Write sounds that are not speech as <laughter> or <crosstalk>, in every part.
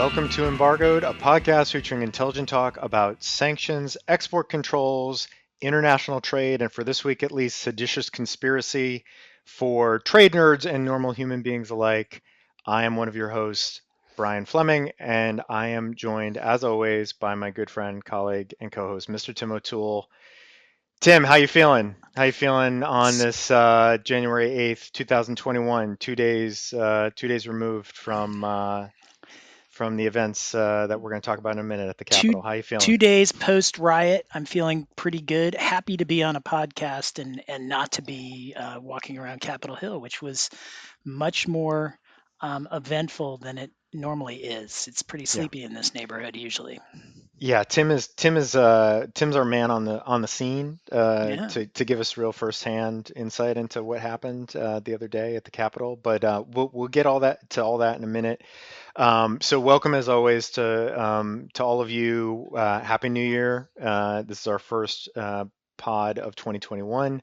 Welcome to Embargoed, a podcast featuring intelligent talk about sanctions, export controls, international trade, and for this week at least, seditious conspiracy for trade nerds and normal human beings alike. I am one of your hosts, Brian Fleming, and I am joined, as always, by my good friend, colleague, and co-host, Mr. Tim O'Toole. Tim, how you feeling? How you feeling on this uh, January eighth, two thousand twenty-one? Two days, uh, two days removed from uh, from the events uh, that we're going to talk about in a minute at the Capitol. Two, How you feeling? Two days post riot, I'm feeling pretty good. Happy to be on a podcast and and not to be uh, walking around Capitol Hill, which was much more um, eventful than it normally is. It's pretty sleepy in this neighborhood usually. Yeah, Tim is Tim is uh Tim's our man on the on the scene uh Yeah. to to give us real firsthand insight into what happened uh the other day at the Capitol. But uh we'll we'll get all that to all that in a minute. Um so welcome as always to um to all of you. Uh Happy New Year. Uh this is our first uh pod of 2021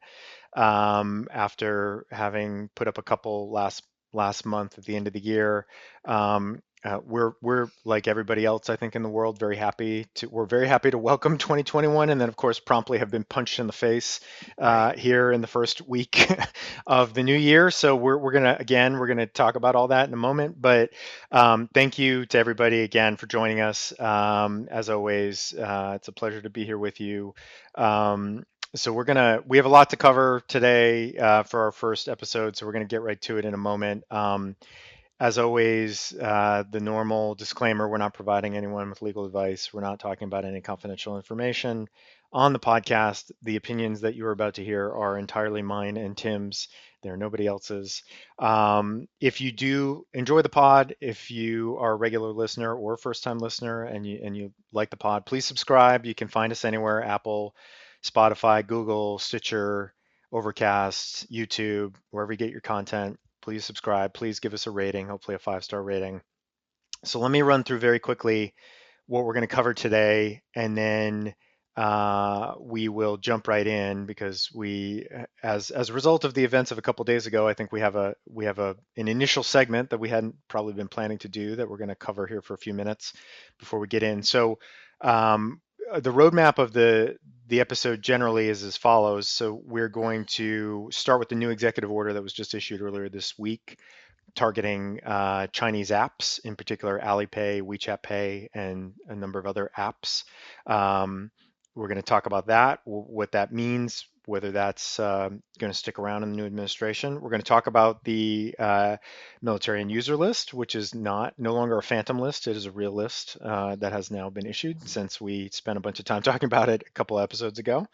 um after having put up a couple last last month at the end of the year. Um uh, we're we're like everybody else, I think, in the world, very happy to we're very happy to welcome <laughs> 2021, and then of course promptly have been punched in the face uh, here in the first week <laughs> of the new year. So we're we're gonna again we're gonna talk about all that in a moment. But um, thank you to everybody again for joining us. Um, as always, uh, it's a pleasure to be here with you. Um, so we're gonna we have a lot to cover today uh, for our first episode, so we're gonna get right to it in a moment. Um, as always, uh, the normal disclaimer we're not providing anyone with legal advice. We're not talking about any confidential information on the podcast. The opinions that you are about to hear are entirely mine and Tim's. They're nobody else's. Um, if you do enjoy the pod, if you are a regular listener or first time listener and you, and you like the pod, please subscribe. You can find us anywhere Apple, Spotify, Google, Stitcher, Overcast, YouTube, wherever you get your content please subscribe. Please give us a rating, hopefully a five star rating. So let me run through very quickly what we're going to cover today, and then uh, we will jump right in because we, as as a result of the events of a couple days ago, I think we have a we have a an initial segment that we hadn't probably been planning to do that we're going to cover here for a few minutes before we get in. So um, the roadmap of the the episode generally is as follows. So we're going to start with the new executive order that was just issued earlier this week, targeting uh, Chinese apps, in particular Alipay, WeChat Pay, and a number of other apps. Um, we're going to talk about that, what that means, whether that's uh, going to stick around in the new administration. We're going to talk about the uh, military end user list, which is not no longer a phantom list. It is a real list uh, that has now been issued since we spent a bunch of time <laughs> talking about it a couple episodes ago.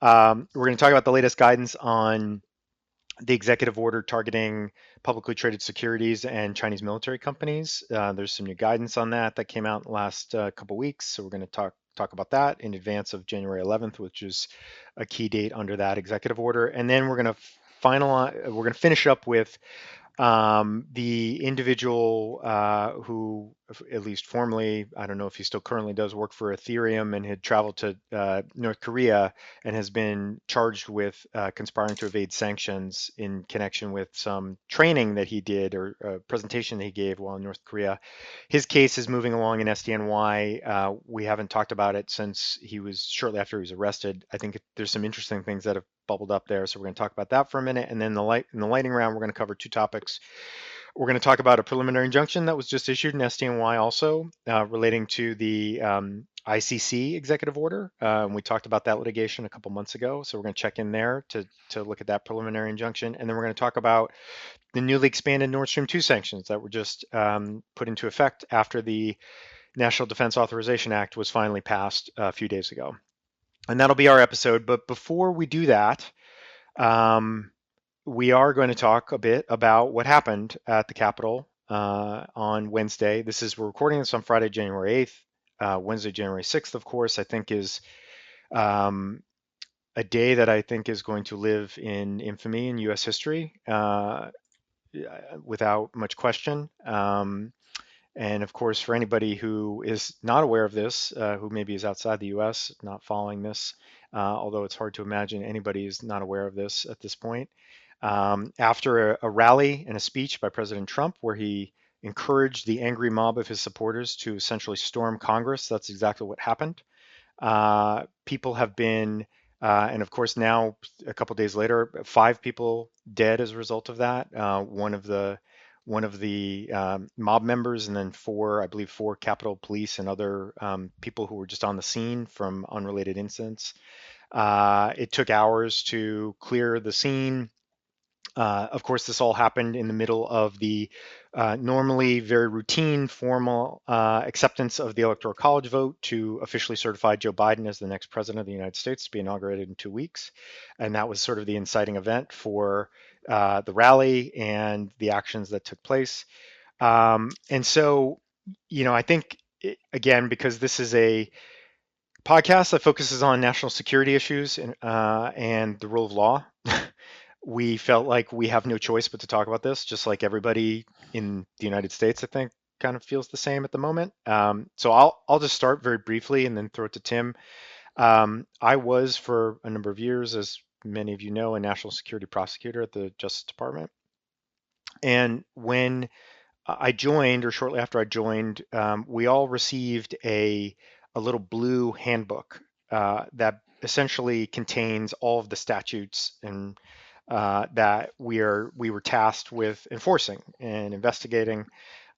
Um, we're going to talk about the latest guidance on the executive order targeting publicly traded securities and Chinese military companies. Uh, there's some new guidance on that that came out last uh, couple weeks, so we're going to talk talk about that in advance of January 11th, which is a key date under that executive order. And then we're going to finalize, we're going to finish up with um, the individual uh, who, at least formally, I don't know if he still currently does work for Ethereum and had traveled to uh, North Korea and has been charged with uh, conspiring to evade sanctions in connection with some training that he did or a presentation that he gave while in North Korea. His case is moving along in SDNY. Uh, we haven't talked about it since he was shortly after he was arrested. I think there's some interesting things that have bubbled up there. So we're going to talk about that for a minute. And then the light in the lightning round, we're going to cover two topics. We're going to talk about a preliminary injunction that was just issued in SDNY also uh, relating to the um, ICC executive order. Um, we talked about that litigation a couple months ago. So we're going to check in there to, to look at that preliminary injunction. And then we're going to talk about the newly expanded Nord Stream 2 sanctions that were just um, put into effect after the National Defense Authorization Act was finally passed a few days ago and that'll be our episode. But before we do that, um, we are going to talk a bit about what happened at the Capitol uh, on Wednesday. This is we're recording this on Friday, January 8th. Uh, Wednesday, January 6th, of course, I think is um, a day that I think is going to live in infamy in U.S. history uh, without much question. Um, And of course, for anybody who is not aware of this, uh, who maybe is outside the US, not following this, uh, although it's hard to imagine anybody is not aware of this at this point, um, after a, a, rally and a speech by President Trump where he encouraged the angry mob of his supporters to essentially storm Congress, that's exactly what happened. Uh, people have been, uh, and of course now a couple days later, five people dead as a result of that. Uh, one of the one of the um, mob members, and then four, I believe, four Capitol Police and other um, people who were just on the scene from unrelated incidents. Uh, it took hours to clear the scene. Uh, of course, this all happened in the middle of the uh, normally very routine formal uh, acceptance of the Electoral College vote to officially certify Joe Biden as the next president of the United States to be inaugurated in two weeks. And that was sort of the inciting event for uh, the rally and the actions that took place. Um, and so, you know, I think, it, again, because this is a podcast that focuses on national security issues and, uh, and the rule of law. <laughs> we felt like we have no choice but to talk about this, just like everybody in the United States, I think, kind of feels the same at the moment. Um, so I'll I'll just start very briefly and then throw it to Tim. Um, I was for a number of years, as many of you know, a national security prosecutor at the Justice Department. And when I joined, or shortly after I joined, um, we all received a a little blue handbook uh, that essentially contains all of the statutes and uh, that we are we were tasked with enforcing and investigating,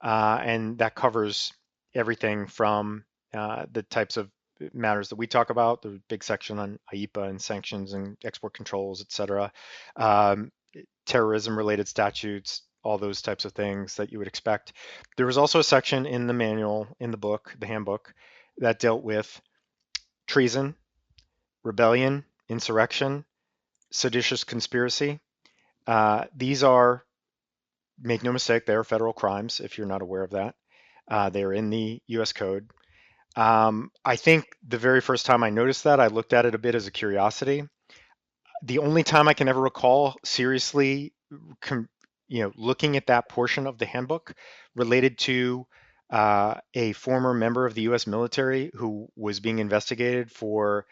uh, and that covers everything from uh, the types of matters that we talk about, the big section on IEEPA and sanctions and export controls, et cetera, um, terrorism related statutes, all those types of things that you would expect. There was also a section in the manual, in the book, the handbook, that dealt with treason, rebellion, insurrection, seditious conspiracy. Uh, these are, make no mistake, they are federal crimes if you're not aware of that. Uh, they are in the US Code. Um, I think the very first time I noticed that, I looked at it a bit as a curiosity. The only time I can ever recall seriously, com, you know, looking at that portion of the handbook related to uh, a former member of the U.S. military who was being investigated for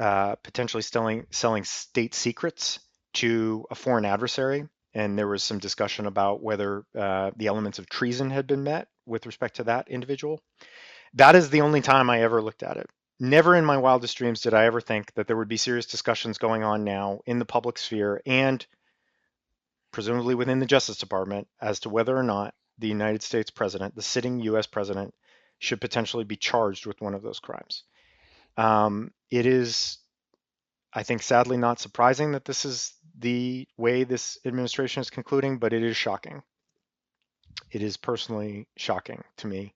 uh, potentially selling selling state secrets to a foreign adversary, and there was some discussion about whether uh, the elements of treason had been met with respect to that individual. That is the only time I ever looked at it. Never in my wildest dreams did I ever think that there would be serious discussions going on now in the public sphere and presumably within the Justice Department as to whether or not the United States president, the sitting US president, should potentially be charged with one of those crimes. Um, it is, I think, sadly not surprising that this is the way this administration is concluding, but it is shocking. It is personally shocking to me.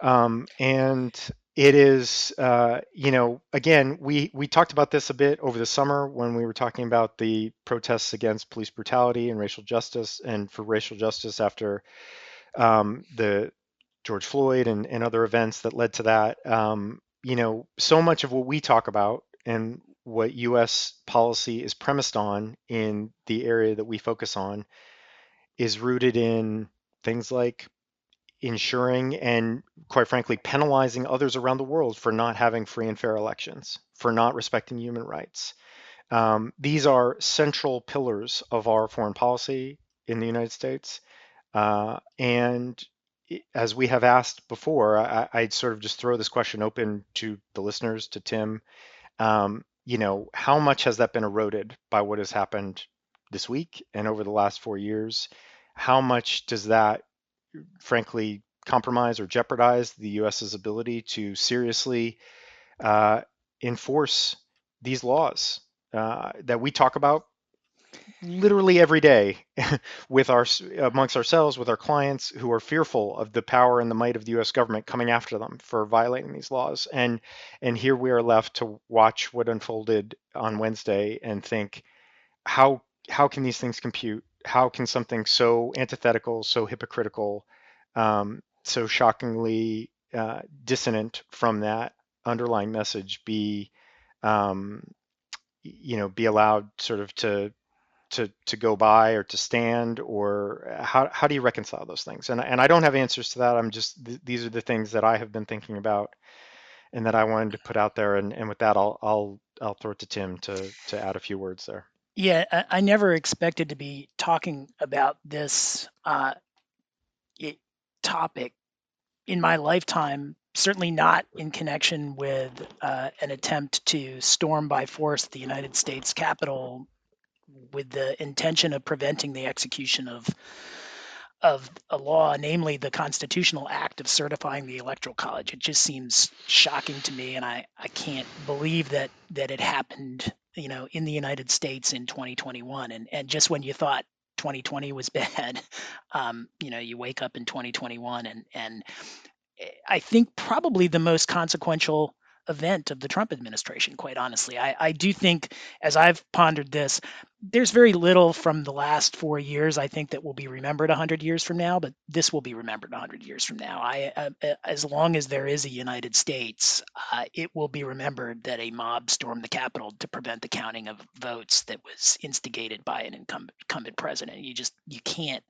Um, and it is, uh, you know, again, we we talked about this a bit over the summer when we were talking about the protests against police brutality and racial justice, and for racial justice after um, the George Floyd and, and other events that led to that. Um, you know, so much of what we talk about and what U.S. policy is premised on in the area that we focus on is rooted in things like ensuring and quite frankly penalizing others around the world for not having free and fair elections, for not respecting human rights. Um, these are central pillars of our foreign policy in the United States. Uh, and as we have asked before, I, would sort of just throw this question open to the listeners, to Tim. Um, you know, how much has that been eroded by what has happened this week and over the last four years? How much does that frankly compromise or jeopardize the U.S.'s ability to seriously uh, enforce these laws uh, that we talk about literally every day <laughs> with our amongst ourselves with our clients who are fearful of the power and the might of the US government coming after them for violating these laws. And and here we are left to watch what unfolded on Wednesday and think how how can these things compute? How can something so antithetical, so hypocritical, um, so shockingly uh, dissonant from that underlying message be, um, you know, be allowed sort of to to to go by or to stand or how how do you reconcile those things? And and I don't have answers to that. I'm just th- these are the things that I have been thinking about and that I wanted to put out there. And and with that, I'll I'll I'll throw it to Tim to to add a few words there. Yeah, I, I never expected to be talking about this uh, it, topic in my lifetime. Certainly not in connection with uh, an attempt to storm by force the United States Capitol with the intention of preventing the execution of of a law, namely the constitutional act of certifying the electoral college. It just seems shocking to me, and I, I can't believe that that it happened, you know, in the United States in 2021. And and just when you thought 2020 was <laughs> bad, um, you know, you wake up in 2021, and and eh, I think probably the most consequential event of the Trump administration, quite honestly. I, I do think, as I've pondered this, there's very little from the last four years I think that will be remembered 100 years from now, but this will be remembered 100 years from now. I, uh, uh, as long as there is a United States, uh, it will be remembered that a mob stormed the Capitol to prevent the counting of votes that was instigated by an incumbent, incumbent president. You just you can't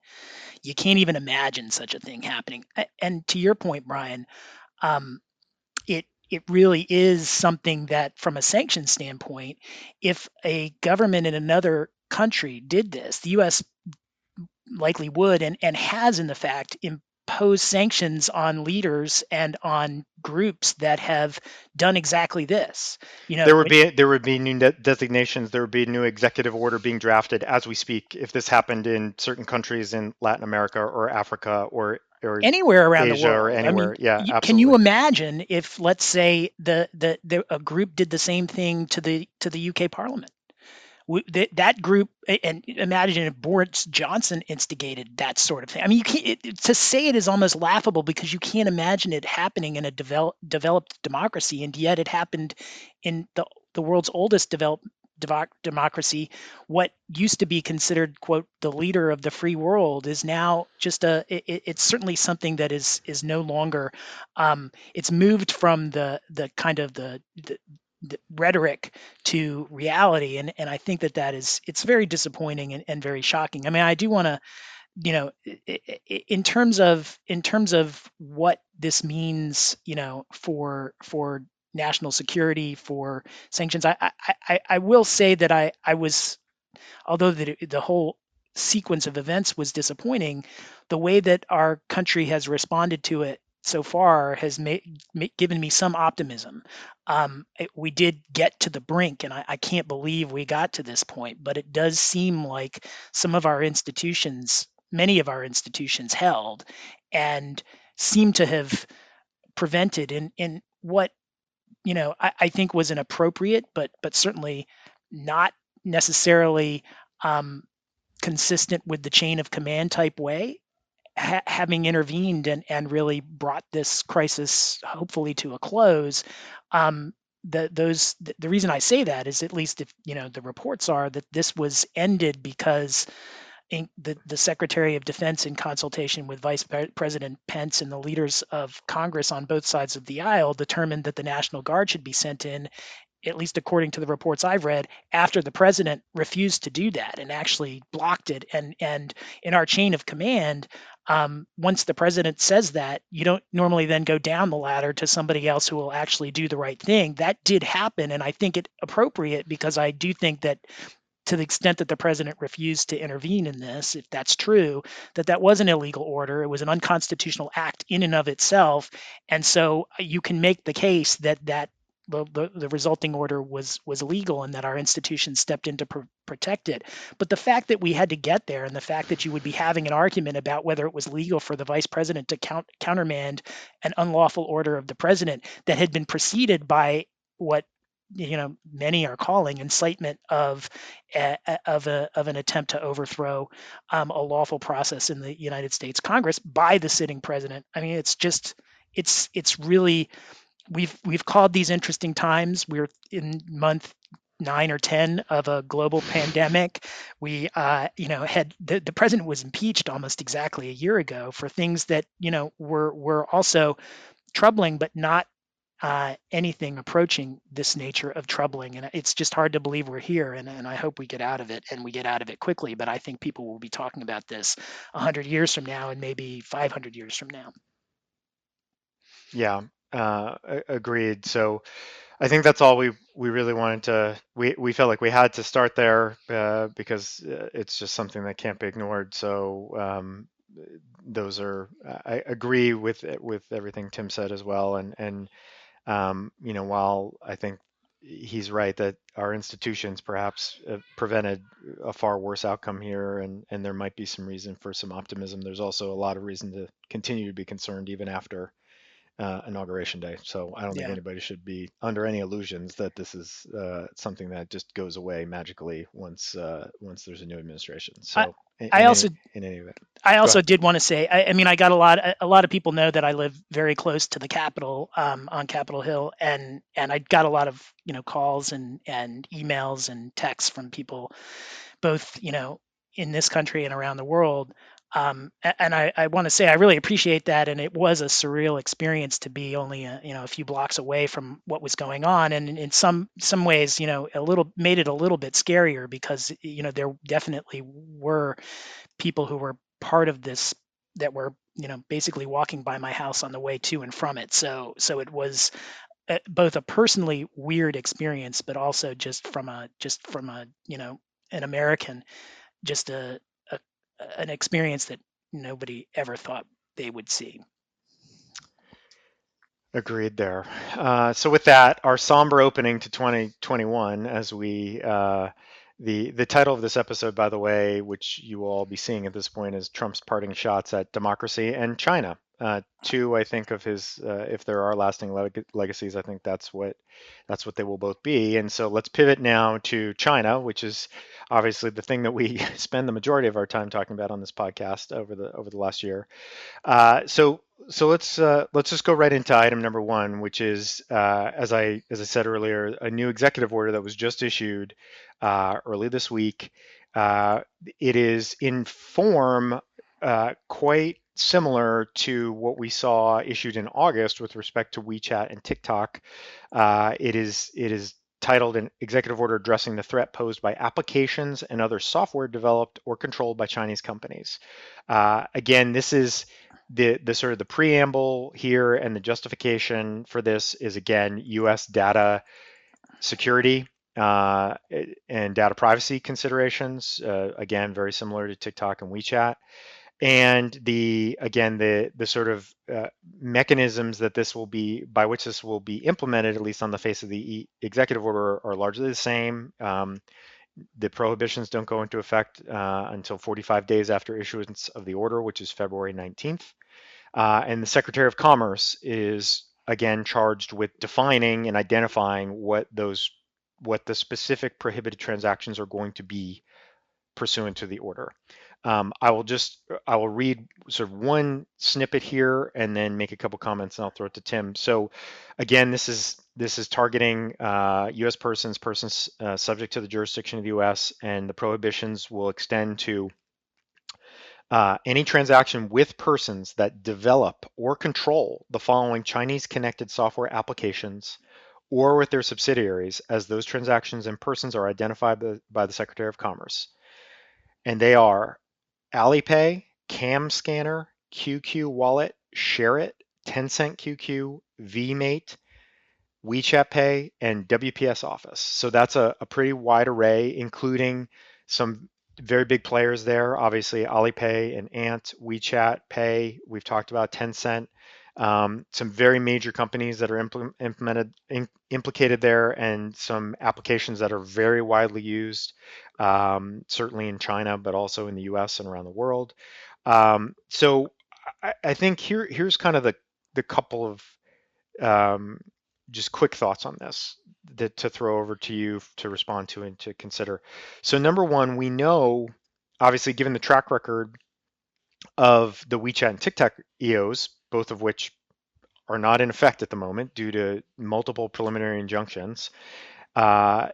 you can't even imagine such a thing happening. And to your point, Brian, um, it really is something that, from a sanction standpoint, if a government in another country did this, the U.S. likely would and, and has, in the fact, imposed sanctions on leaders and on groups that have done exactly this. You know, there would be there would be new designations. There would be a new executive order being drafted as we speak. If this happened in certain countries in Latin America or Africa or or anywhere around Asia the world. or anywhere. I mean, yeah, absolutely. Can you imagine if, let's say, the, the the a group did the same thing to the to the UK Parliament? We, that, that group, and imagine if Boris Johnson instigated that sort of thing. I mean, you can't it, to say it is almost laughable because you can't imagine it happening in a develop, developed democracy, and yet it happened in the the world's oldest developed democracy, what used to be considered quote the leader of the free world is now just a it, it's certainly something that is is no longer um, it's moved from the the kind of the, the the rhetoric to reality and and I think that that is it's very disappointing and, and very shocking. I mean I do want to you know in terms of in terms of what this means you know for for national security, for sanctions. I, I, I, will say that I, I was, although the, the whole sequence of events was disappointing, the way that our country has responded to it so far has given me some optimism. Um, it, we did get to the brink, and I, I, can't believe we got to this point, but it does seem like some of our institutions, many of our institutions held, and seem to have prevented in, in what you know, I, I think was inappropriate, but but certainly not necessarily um, consistent with the chain of command type way. Ha- having intervened and, and really brought this crisis hopefully to a close, um, the, those the reason I say that is at least if you know the reports are that this was ended because the, the Secretary of Defense, in consultation with Vice President Pence and the leaders of Congress on both sides of the aisle, determined that the National Guard should be sent in, at least according to the reports I've read, after the president refused to do that and actually blocked it. And and in our chain of command, um, once the president says that, you don't normally then go down the ladder to somebody else who will actually do the right thing. That did happen, and I think it appropriate because I do think that to the extent that the president refused to intervene in this, if that's true, that that was an illegal order. It was an unconstitutional act in and of itself. And so uh, you can make the case that that the, the, the resulting order was was legal and that our institutions stepped in to pr- protect it. But the fact that we had to get there and the fact that you would be having an argument about whether it was legal for the vice president to count, countermand an unlawful order of the president that had been preceded by what you know many are calling incitement of a, of a of an attempt to overthrow um, a lawful process in the United States Congress by the sitting president. I mean, it's just it's it's really we've we've called these interesting times. We're in month nine or ten of a global pandemic. We, uh, you know, had the, the president was impeached almost exactly a year ago for things that you know were were also troubling, but not uh, anything approaching this nature of troubling. And it's just hard to believe we're here. And, and I hope we get out of it and we get out of it quickly. But I think people will be talking about this 100 years from now and maybe 500 years from now. Yeah, uh, agreed. So I think that's all we we really wanted to. We we felt like we had to start there uh, because uh, it's just something that can't be ignored. So um, those are I agree with with everything Tim said as well. And and um, you know while I think he's right that our institutions perhaps prevented a far worse outcome here and and there might be some reason for some optimism there's also a lot of reason to continue to be concerned even after uh, inauguration day. So I don't think anybody should be under any illusions that this is uh, something that just goes away magically once uh, once there's a new administration. So in, I also in any event, I also did want to say, I, I, mean, I got a lot. A lot of people know that I live very close to the Capitol um, on Capitol Hill, and and I got a lot of you know calls and and emails and texts from people, both you know in this country and around the world um, and I, I want to say I really appreciate that, and it was a surreal experience to be only a, you know a few blocks away from what was going on, and in some some ways, you know, a little made it a little bit scarier because you know there definitely were people who were part of this that were you know basically walking by my house on the way to and from it. So so it was both a personally weird experience, but also just from a just from a you know an American, just a an experience that nobody ever thought they would see. Agreed there. Uh, so with that, our somber opening to 2021, as we uh, the the title of this episode, by the way, which you will all be seeing at this point, is Trump's parting shots at democracy and China. Uh, two, I think of his, uh, if there are lasting leg- legacies, I think that's what that's what they will both be. And so let's pivot now to China, which is obviously the thing that we <laughs> spend the majority of our time talking about on this podcast over the over the last year. Uh, so so let's uh, let's just go right into item number one, which is uh, as I as I said earlier, a new executive order that was just issued uh, early this week. Uh, it is in form uh, quite similar to what we saw issued in August with respect to WeChat and TikTok. Uh, it is it is titled an executive order addressing the threat posed by applications and other software developed or controlled by Chinese companies. Uh, again, this is the the sort of the preamble here and the justification for this is again U.S. data security uh, and data privacy considerations. Uh, again, very similar to TikTok and WeChat. And the again the the sort of uh, mechanisms that this will be by which this will be implemented, at least on the face of the executive order, are largely the same. Um, the prohibitions don't go into effect uh, until 45 days after issuance of the order, which is February 19th. Uh, and the Secretary of Commerce is again charged with defining and identifying what those what the specific prohibited transactions are going to be pursuant to the order. Um, I will just I will read sort of one snippet here and then make a couple comments and I'll throw it to Tim. So again, this is this is targeting uh, U.S. persons, persons uh, subject to the jurisdiction of the U.S. and the prohibitions will extend to uh, any transaction with persons that develop or control the following Chinese connected software applications or with their subsidiaries as those transactions and persons are identified by, by the Secretary of Commerce. And they are Alipay, Cam Scanner, QQ Wallet, ShareIt, Tencent QQ, VMate, WeChat Pay, and WPS Office. So that's a, a pretty wide array, including some very big players there. Obviously, Alipay and Ant, WeChat Pay. We've talked about Tencent. Um, some very major companies that are impl- implemented in, implicated there, and some applications that are very widely used, um, certainly in China, but also in the U.S. and around the world. Um, so I, I, think here here's kind of the the couple of um, just quick thoughts on this that to throw over to you to respond to and to consider. So number one, we know, obviously, given the track record of the WeChat and TikTok EOs, both of which are not in effect at the moment due to multiple preliminary injunctions uh,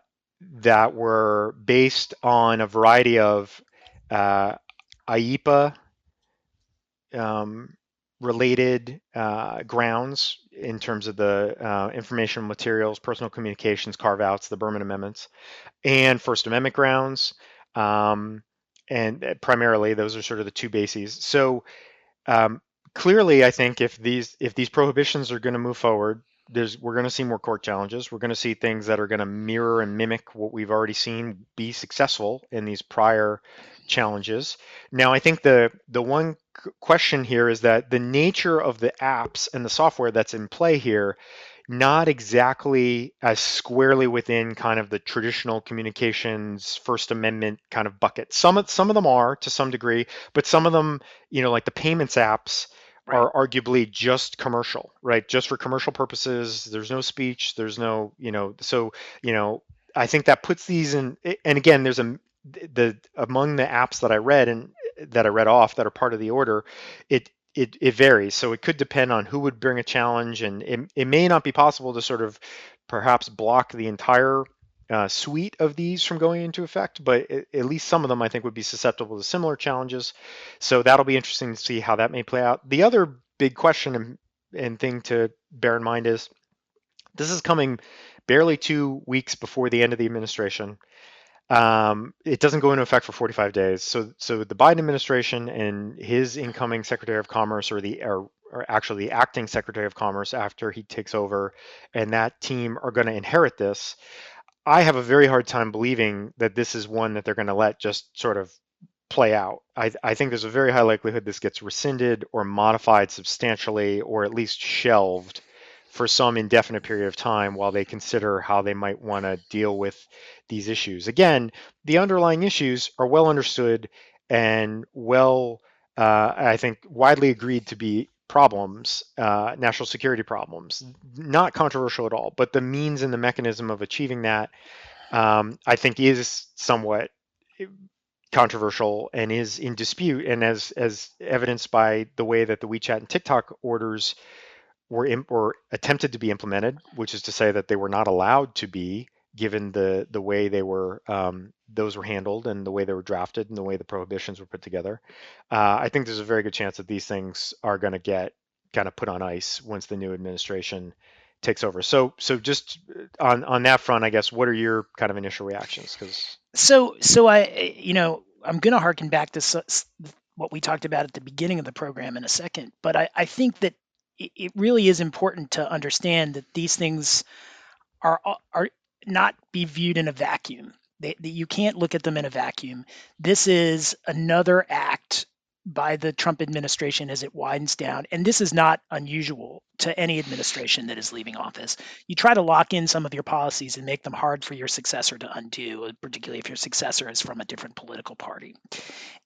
that were based on a variety of uh, IEEPA um, related uh, grounds in terms of the uh, information materials, personal communications carve outs, the Berman amendments, and First Amendment grounds. Um, and uh, primarily, those are sort of the two bases. So um, clearly, I think if these if these prohibitions are going to move forward, there's we're going to see more court challenges. We're going to see things that are going to mirror and mimic what we've already seen be successful in these prior challenges. Now, I think the the one question here is that the nature of the apps and the software that's in play here not exactly as squarely within kind of the traditional communications first amendment kind of bucket some of some of them are to some degree but some of them you know like the payments apps right. are arguably just commercial right just for commercial purposes there's no speech there's no you know so you know i think that puts these in and again there's a the among the apps that I read and eh, that I read off that are part of the order, it it, it varies. So it could depend on who would bring a challenge, and it, it may not be possible to sort of perhaps block the entire uh, suite of these from going into effect, but it, at least some of them I think would be susceptible to similar challenges. So that'll be interesting to see how that may play out. The other big question and, and thing to bear in mind is this is coming barely two weeks before the end of the administration. Um, it doesn't go into effect for 45 days. So, so the Biden administration and his incoming Secretary of Commerce, or the or, or actually the acting Secretary of Commerce after he takes over, and that team are going to inherit this. I have a very hard time believing that this is one that they're going to let just sort of play out. I, I, think there's a very high likelihood this gets rescinded or modified substantially or at least shelved for some indefinite period of time while they consider how they might want to deal with these issues. Again, the underlying issues are well understood and well, uh, I think, widely agreed to be problems, uh, national security problems, not controversial at all. But the means and the mechanism of achieving that, um, I think, is somewhat controversial and is in dispute. And as as evidenced by the way that the WeChat and TikTok orders were, imp- were attempted to be implemented, which is to say that they were not allowed to be given the the way they were um, those were handled and the way they were drafted and the way the prohibitions were put together. Uh, I think there's a very good chance that these things are going to get kind of put on ice once the new administration takes over. So so just uh, on on that front, I guess what are your kind of initial reactions? Because so so I you know I'm going to harken back to what we talked about at the beginning of the program in a second, but I, I think that it really is important to understand that these things are are not be viewed in a vacuum. They, you can't look at them in a vacuum. This is another act by the Trump administration as it widens down. And this is not unusual to any administration that is leaving office. You try to lock in some of your policies and make them hard for your successor to undo, particularly if your successor is from a different political party.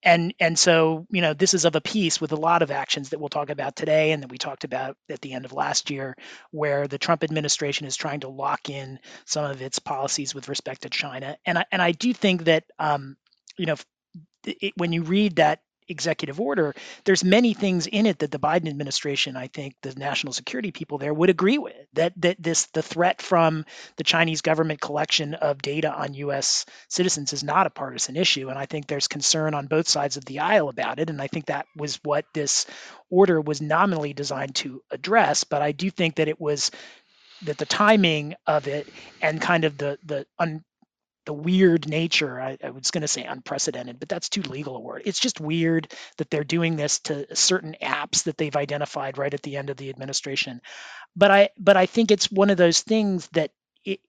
And and so, you know, this is of a piece with a lot of actions that we'll talk about today and that we talked about at the end of last year, where the Trump administration is trying to lock in some of its policies with respect to China. And I and I do think that um, you know, it, when you read that executive order, there's many things in it that the Biden administration, I think the national security people there would agree with. That that this the threat from the Chinese government collection of data on US citizens is not a partisan issue. And I think there's concern on both sides of the aisle about it. And I think that was what this order was nominally designed to address. But I do think that it was that the timing of it and kind of the the un, the weird nature I, I was going to say unprecedented but that's too legal a word it's just weird that they're doing this to certain apps that they've identified right at the end of the administration but i but i think it's one of those things that it,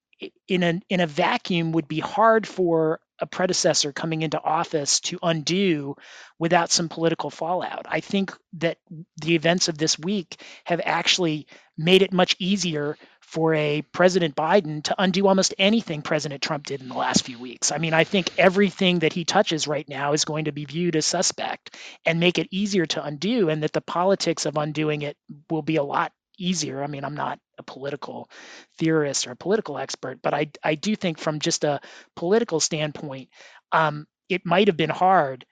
in a in a vacuum would be hard for a predecessor coming into office to undo without some political fallout. I think that the events of this week have actually made it much easier for a President Biden to undo almost anything President Trump did in the last few weeks. I mean, I think everything that he touches right now is going to be viewed as suspect and make it easier to undo, and that the politics of undoing it will be a lot easier. I mean, I'm not a political theorist or a political expert, but I, I do think from just a political standpoint, um, it might have been hard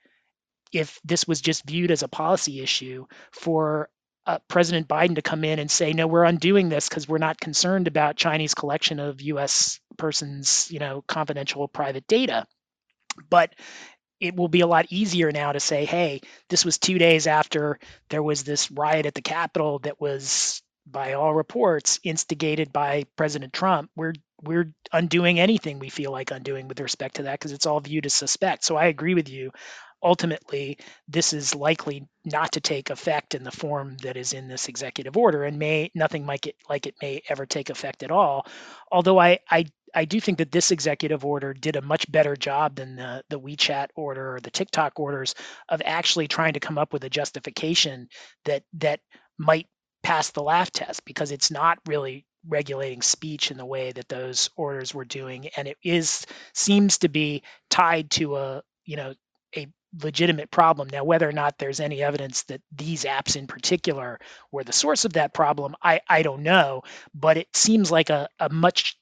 if this was just viewed as a policy issue for uh, President Biden to come in and say, no, we're undoing this because we're not concerned about Chinese collection of U.S. persons, you know, confidential private data. But it will be a lot easier now to say, hey, this was two days after there was this riot at the Capitol that was, by all reports, instigated by President Trump. We're we're undoing anything we feel like undoing with respect to that because it's all viewed as suspect. So I agree with you. Ultimately, this is likely not to take effect in the form that is in this executive order, and may nothing like it like it may ever take effect at all. Although I I I do think that this executive order did a much better job than the, the WeChat order or the TikTok orders of actually trying to come up with a justification that that might pass the laugh test because it's not really regulating speech in the way that those orders were doing and it is seems to be tied to a you know legitimate problem. Now whether or not there's any evidence that these apps in particular were the source of that problem i i don't know but it seems like a, a much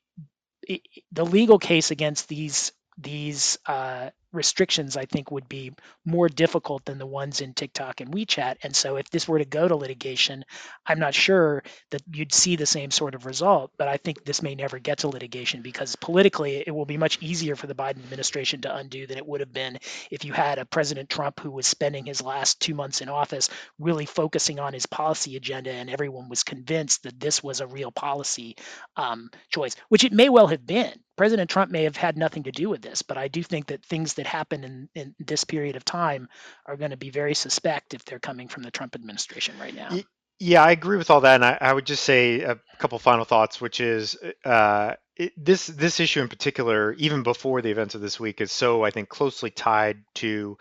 the legal case against these these uh, restrictions, I think, would be more difficult than the ones in TikTok and WeChat. And so, if this were to go to litigation, I'm not sure that you'd see the same sort of result. But I think this may never get to litigation because politically, it will be much easier for the Biden administration to undo than it would have been if you had a President Trump who was spending his last two months in office really focusing on his policy agenda, and everyone was convinced that this was a real policy um, choice, which it may well have been. President Trump may have had nothing to do with this, but I do think that things that happen in, in this period of time are going to be very suspect if they're coming from the Trump administration right now. Yeah, I agree with all that, and I, I would just say a couple final thoughts, which is uh, it, this this issue in particular, even before the events of this week, is so I think closely tied to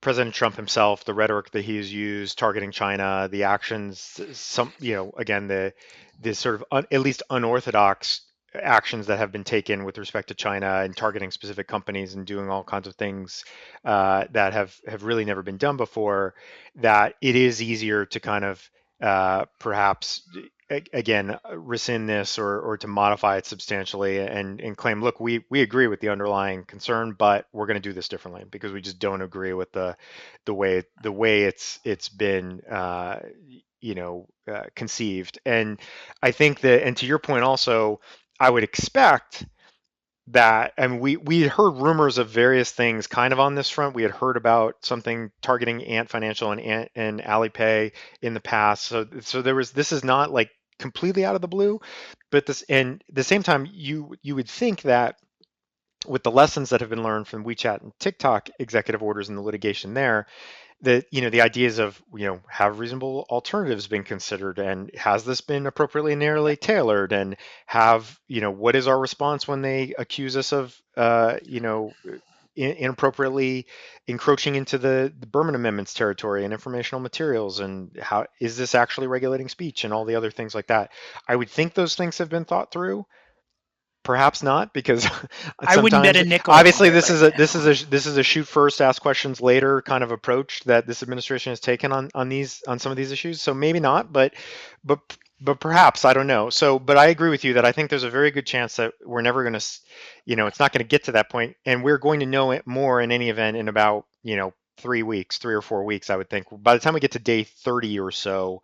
President Trump himself, the rhetoric that he has used targeting China, the actions, some you know, again the the sort of un, at least unorthodox actions that have been taken with respect to China and targeting specific companies and doing all kinds of things uh, that have have really never been done before. That it is easier to kind of uh, perhaps again rescind this or, or to modify it substantially and, and claim look we we agree with the underlying concern but we're going to do this differently because we just don't agree with the the way the way it's it's been uh, you know uh, conceived and i think that and to your point also I would expect that and we we heard rumors of various things kind of on this front. We had heard about something targeting Ant Financial and Ant and Alipay in the past. So so there was this is not like completely out of the blue, but this and the same time you you would think that with the lessons that have been learned from WeChat and TikTok executive orders and the litigation there, the you know the ideas of you know have reasonable alternatives been considered and has this been appropriately narrowly tailored and have you know what is our response when they accuse us of uh, you know inappropriately encroaching into the, the Berman Amendments territory and informational materials and how is this actually regulating speech and all the other things like that. I would think those things have been thought through. Perhaps not, because <laughs> I wouldn't bet a nickel. Obviously, this is a this is a this is a shoot first, ask questions later kind of approach that this administration has taken on on these on some of these issues. So maybe not, but but but perhaps I don't know. So, but I agree with you that I think there's a very good chance that we're never going to, you know, it's not going to get to that point, and we're going to know it more in any event in about you know three weeks, three or four weeks, I would think. By the time we get to day 30 or so,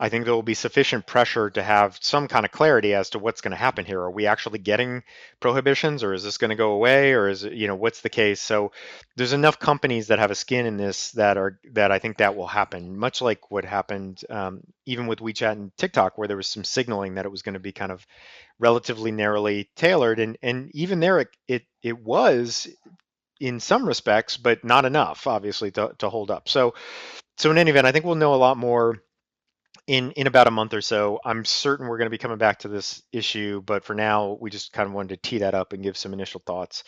I think there will be sufficient pressure to have some kind of clarity as to what's going to happen here. Are we actually getting prohibitions or is this going to go away or is it, you know, what's the case? So there's enough companies that have a skin in this that are, that I think that will happen, much like what happened um, even with WeChat and TikTok, where there was some signaling that it was going to be kind of relatively narrowly tailored. And, and even there, it, it, it was in some respects, but not enough, obviously, to, to hold up. So, so in any event, I think we'll know a lot more in in about a month or so. I'm certain we're going to be coming back to this issue, but for now, we just kind of wanted to tee that up and give some initial thoughts.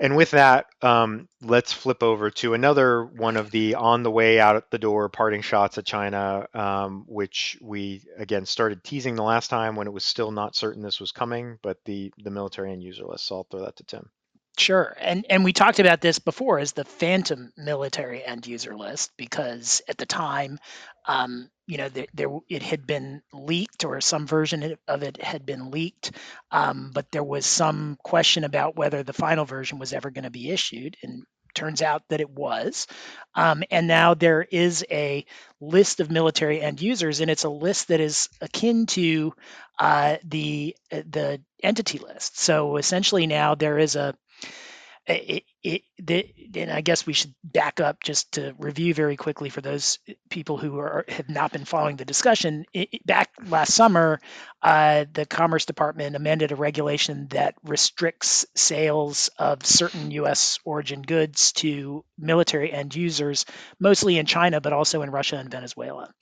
And with that, um, let's flip over to another one of the on the way out the door parting shots at China, um, which we again started teasing the last time when it was still not certain this was coming, but the the military end user list. So I'll throw that to Tim. Sure. And and we talked about this before as the phantom military end user list because at the time, um, you know, there, there it had been leaked or some version of it had been leaked, um, but there was some question about whether the final version was ever going to be issued. And turns out that it was. Um, and now there is a list of military end users, and it's a list that is akin to uh, the the entity list. So essentially, now there is a it, it, and I guess we should back up just to review very quickly for those people who are have not been following the discussion. Back last summer, uh, the Commerce Department amended a regulation that restricts sales of certain U.S. origin goods to military end users, mostly in China, but also in Russia and Venezuela.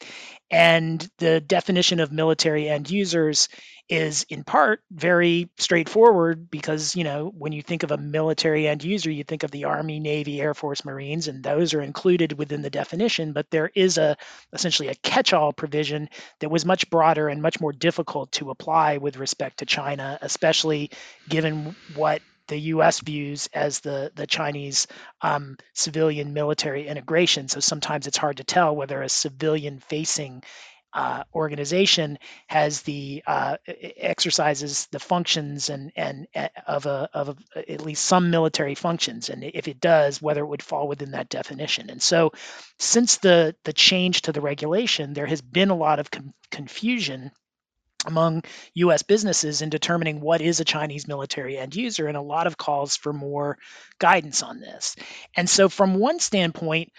And the definition of military end users is in part very straightforward because you know when you think of a military end user you think of the army navy air force marines and those are included within the definition but there is a essentially a catch-all provision that was much broader and much more difficult to apply with respect to china especially given what the U.S. views as the the Chinese um, civilian military integration. So sometimes it's hard to tell whether a civilian facing uh, organization has the uh, exercises the functions and and of a of a, at least some military functions, and if it does, whether it would fall within that definition. And so, since the the change to the regulation, there has been a lot of com- confusion among US businesses in determining what is a Chinese military end user and a lot of calls for more guidance on this. And so from one standpoint,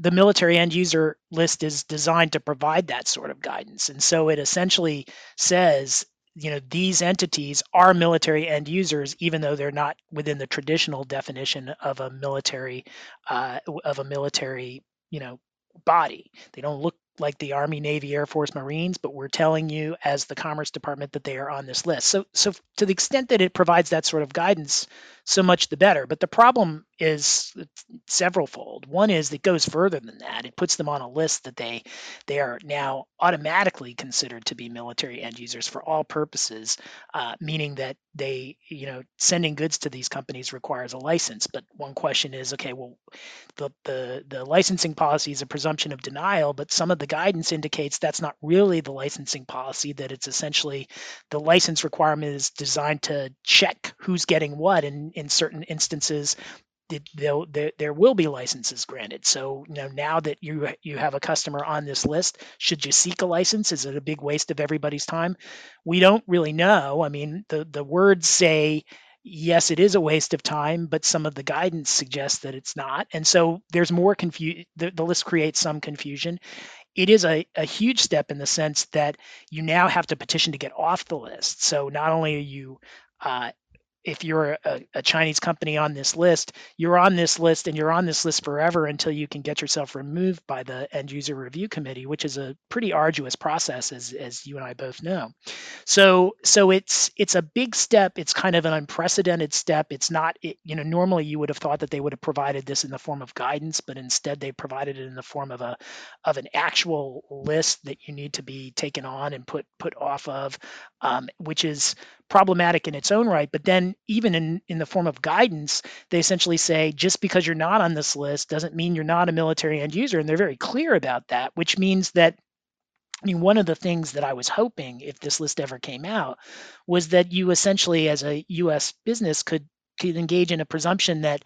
the military end user list is designed to provide that sort of guidance. And so it essentially says, you know, these entities are military end users, even though they're not within the traditional definition of a military uh, of a military, you know, body. They don't look like the Army, Navy, Air Force, Marines, but we're telling you as the Commerce Department that they are on this list. So, so to the extent that it provides that sort of guidance, so much the better. But the problem is severalfold. One is it goes further than that. It puts them on a list that they they are now automatically considered to be military end users for all purposes, uh, meaning that they, you know, sending goods to these companies requires a license. But one question is, okay, well, the the, the licensing policy is a presumption of denial, but some of the guidance indicates that's not really the licensing policy. That it's essentially the license requirement is designed to check who's getting what and in certain instances there, there will be licenses granted. So you know now that you you have a customer on this list, should you seek a license? Is it a big waste of everybody's time? We don't really know. I mean, the the words say yes, it is a waste of time, but some of the guidance suggests that it's not. And so there's more confusion. The, the list creates some confusion. It is a, a huge step in the sense that you now have to petition to get off the list. So not only are you uh, if you're a, a, Chinese company on this list, you're on this list and you're on this list forever until you can get yourself removed by the end user review committee, which is a pretty arduous process, as, as you and I both know. So so it's it's a big step. It's kind of an unprecedented step. It's not it, you know normally you would have thought that they would have provided this in the form of guidance, but instead they provided it in the form of a of an actual list that you need to be taken on and put put off of, um, which is problematic in its own right. But then, even in, in the form of guidance, they essentially say just because you're not on this list doesn't mean you're not a military end user. And they're very clear about that, which means that. I mean, one of the things that I was hoping if this list ever came out was that you essentially, as a U.S. business, could could engage in a presumption that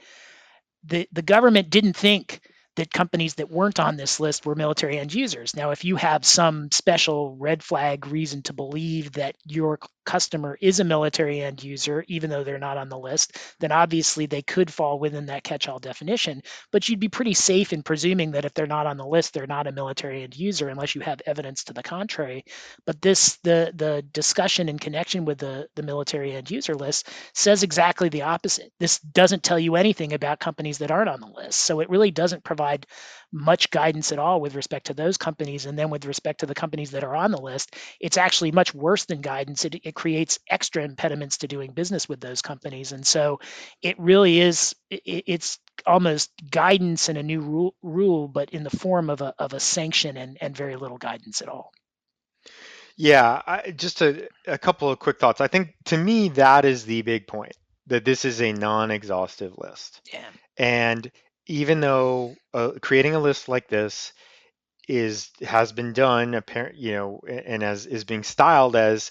the the government didn't think that companies that weren't on this list were military end users. Now, if you have some special red flag reason to believe that your customer is a military end user, even though they're not on the list, then obviously they could fall within that catch all definition. But you'd be pretty safe in presuming that if they're not on the list, they're not a military end user unless you have evidence to the contrary. But this, the, the discussion in connection with the, the military end user list says exactly the opposite. This doesn't tell you anything about companies that aren't on the list. So it really doesn't provide much guidance at all with respect to those companies. And then with respect to the companies that are on the list, it's actually much worse than guidance. It, it creates extra impediments to doing business with those companies. And so it really is, it's almost guidance and a new rule, rule, but in the form of a, of a sanction and, and very little guidance at all. Yeah, I, just a, a couple of quick thoughts. I think to me, that is the big point that this is a non exhaustive list. Yeah. And even though uh, creating a list like this is has been done apparent you know and as is being styled as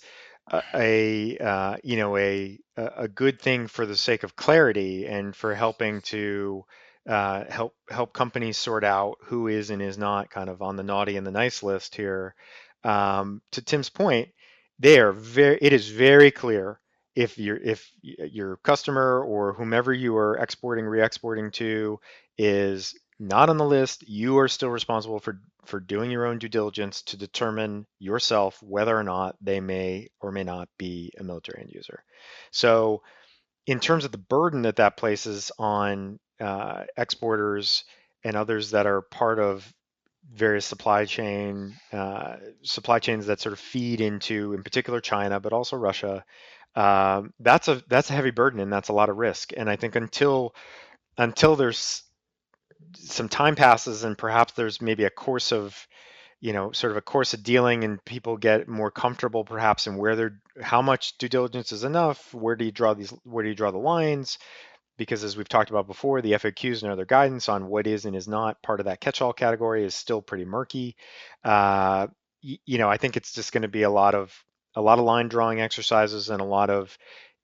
a, uh, you know a a good thing for the sake of clarity and for helping to uh, help help companies sort out who is and is not kind of on the naughty and the nice list here. Um, to Tim's point they are very it is very clear if your if your customer or whomever you are exporting re-exporting to is not on the list, you are still responsible for for doing your own due diligence to determine yourself whether or not they may or may not be a military end user. So, in terms of the burden that that places on uh, exporters and others that are part of various supply chain uh, supply chains that sort of feed into, in particular, China, but also Russia. Um, that's a that's a heavy burden and that's a lot of risk. And I think until until there's some time passes and perhaps there's maybe a course of you know sort of a course of dealing and people get more comfortable perhaps in where they're how much due diligence is enough where do you draw these where do you draw the lines because as we've talked about before, the FAQs and other guidance on what is and is not part of that catch-all category is still pretty murky. Uh, y- you know, I think it's just going to be a lot of a lot of line drawing exercises and a lot of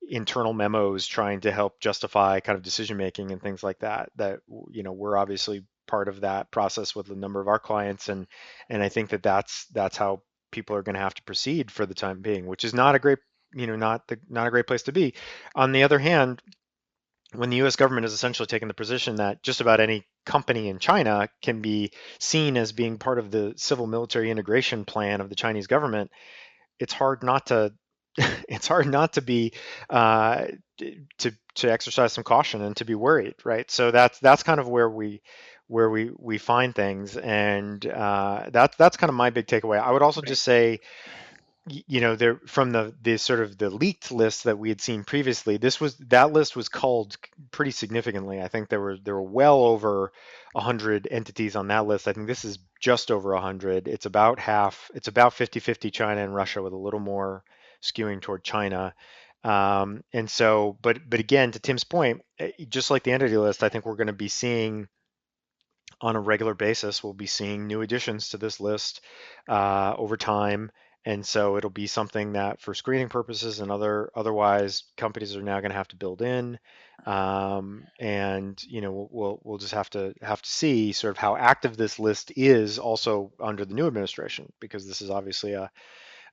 internal memos trying to help justify kind of decision making and things like that. That you know, we're obviously part of that process with a number of our clients, and and I think that that's that's how people are going to have to proceed for the time being, which is not a great you know not the not a great place to be. On the other hand, when the US government is essentially taking the position that just about any company in China can be seen as being part of the civil military integration plan of the Chinese government, it's hard not to <laughs> it's hard not to be uh, to to exercise some caution and to be worried, right? So that's that's kind of where we where we we find things, and uh, that's that's kind of my big takeaway. I would also just say you know there from the the sort of the leaked list that we had seen previously this was that list was culled pretty significantly. I think there were there were well over 100 entities on that list. I think this is just over 100 it's about half it's about 50-50 china and russia with a little more skewing toward china. Um, and so but but again to tim's point eh, just like the entity list i think we're going to be seeing on a regular basis we'll be seeing new additions to this list uh, over time. And so it'll be something that for screening purposes and other otherwise companies are now going to have to build in. Um, and you know we'll we'll just have to have to see sort of how active this list is also under the new administration because this is obviously a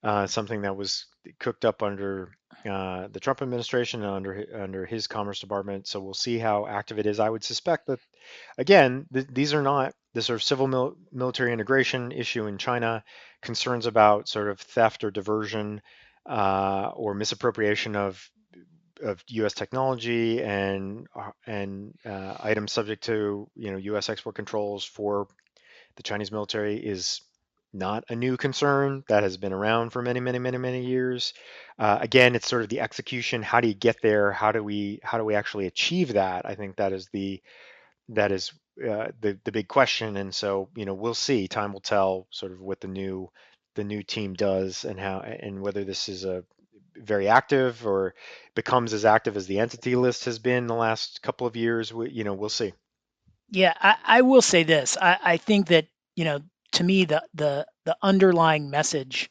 uh, something that was cooked up under uh, the Trump administration and under under his Commerce Department. So we'll see how active it is. I would suspect that, again, th- these are not the sort of civil mil- military integration issue in China, concerns about sort of theft or diversion uh, or misappropriation of of U.S. technology and uh, and uh, items subject to you know U.S. export controls for the Chinese military is not a new concern that has been around for many many many many years. Uh, again it's sort of the execution how do you get there? How do we how do we actually achieve that? I think that is the that is uh, the the big question. And so you know we'll see. Time will tell sort of what the new the new team does and how and whether this is a very active or becomes as active as the entity list has been the last couple of years. We, you know we'll see. Yeah I, I will say this. I, I think that you know to me the the the underlying message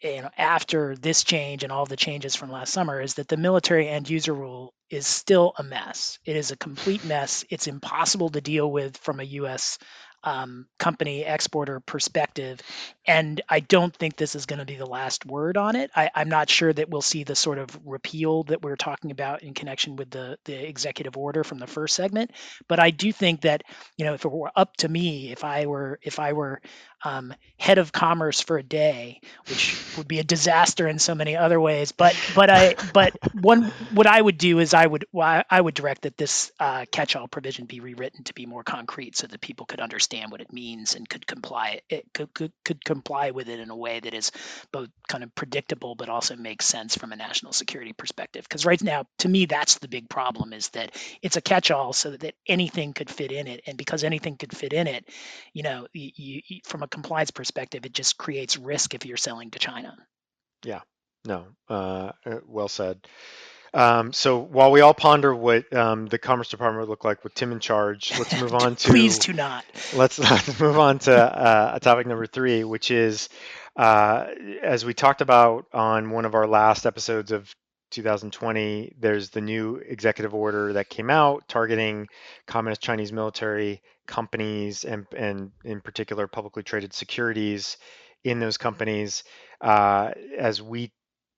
you know after this change and all the changes from last summer is that the military end user rule is still a mess. It is a complete mess. It's impossible to deal with from a US um, company exporter perspective. And I don't think this is going to be the last word on it. I, am not sure that we'll see the sort of repeal that we're talking about in connection with the, the executive order from the first segment. But I do think that, you know, if it were up to me, if I were if I were um, head of commerce for a day, which would be a disaster in so many other ways. But but I but one what I would do is I would I would direct that this uh, catch-all provision be rewritten to be more concrete, so that people could understand what it means and could comply it could, could could comply with it in a way that is both kind of predictable but also makes sense from a national security perspective. Because right now, to me, that's the big problem is that it's a catch-all, so that anything could fit in it, and because anything could fit in it, you know, you, you, from a compliance perspective, it just creates risk if you're selling to China. Yeah, no, uh, uh, well said. Um, so while we all ponder what um, the Commerce Department would look like with Tim in charge, let's <laughs> move on to. Please do not. Let's, <laughs> let's move on to uh, topic number three, which is uh, as we talked about on one of our last episodes of 2020, there's the new executive order that came out targeting communist Chinese military companies and, and in particular publicly traded securities in those companies. Uh, as we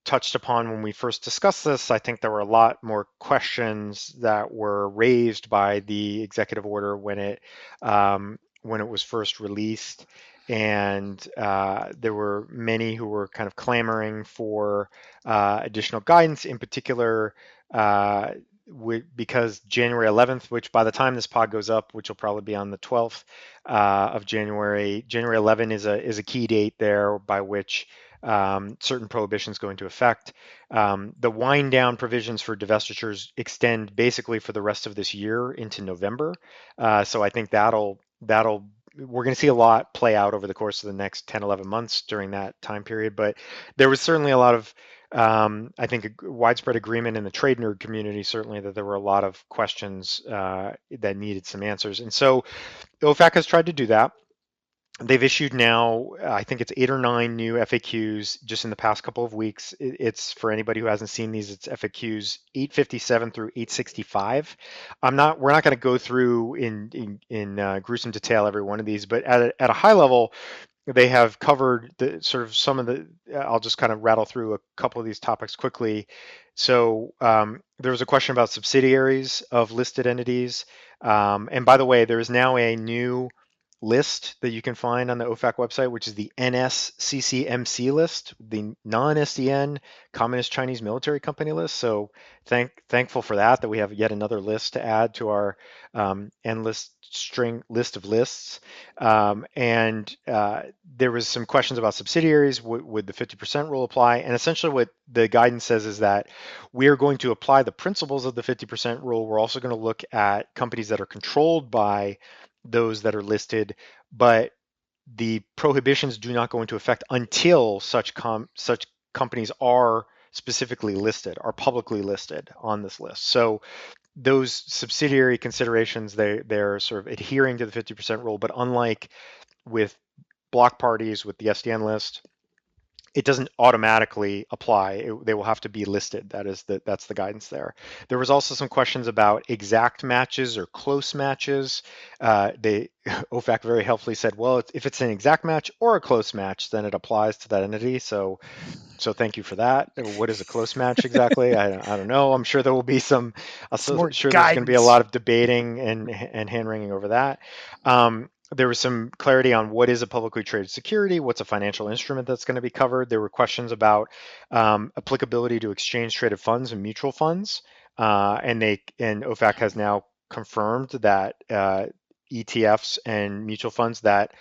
touched upon when we first discussed this, I think there were a lot more questions that were raised by the executive order when it um, when it was first released, and uh, there were many who were kind of clamoring for uh, additional guidance. In particular, uh, we, because January 11th, which by the time this pod goes up, which will probably be on the 12th uh, of January, January 11 is a is a key date there by which um, certain prohibitions go into effect. Um, the wind down provisions for divestitures extend basically for the rest of this year into November. Uh, so I think that'll that'll we're going to see a lot play out over the course of the next 10 11 months during that time period but there was certainly a lot of um, I think widespread agreement in the trade nerd community certainly that there were a lot of questions uh, that needed some answers and so OFAC has tried to do that they've issued now i think it's eight or nine new faqs just in the past couple of weeks. It's for anybody who hasn't seen these it's faqs 857 through 865 i'm not we're not going to go through in in, in uh, gruesome detail every one of these but at a, at a high level they have covered the sort of some of the i'll just kind of rattle through a couple of these topics quickly. So um, there was a question about subsidiaries of listed entities. Um, and by the way there is now a new list that you can find on the OFAC website, which is the NSCCMC list, the non-SDN Communist Chinese Military Company list. So thank thankful for that that we have yet another list to add to our um, endless string list of lists. Um, and uh, there was some questions about subsidiaries. W- would the 50% rule apply? And essentially, what the guidance says is that we are going to apply the principles of the 50% rule. We're also going to look at companies that are controlled by those that are listed, but the prohibitions do not go into effect until such com- such companies are specifically listed, are publicly listed on this list. So those subsidiary considerations, they they're sort of adhering to the 50% rule, but unlike with block parties with the SDN list, it doesn't automatically apply. It, they will have to be listed. That is the that's the guidance there. There was also some questions about exact matches or close matches. Uh, they <laughs> OFAC very helpfully said, well, if it's an exact match or a close match, then it applies to that entity. So, so thank you for that. What is a close match exactly? I, I don't know. I'm sure there will be some. I'm sure guidance. there's going to be a lot of debating and and hand wringing over that. Um, there was some clarity on what is a publicly traded security, what's a financial instrument that's going to be covered. There were questions about um, applicability to exchange traded funds and mutual funds, uh, and they and OFAC has now confirmed that uh, ETFs and mutual funds that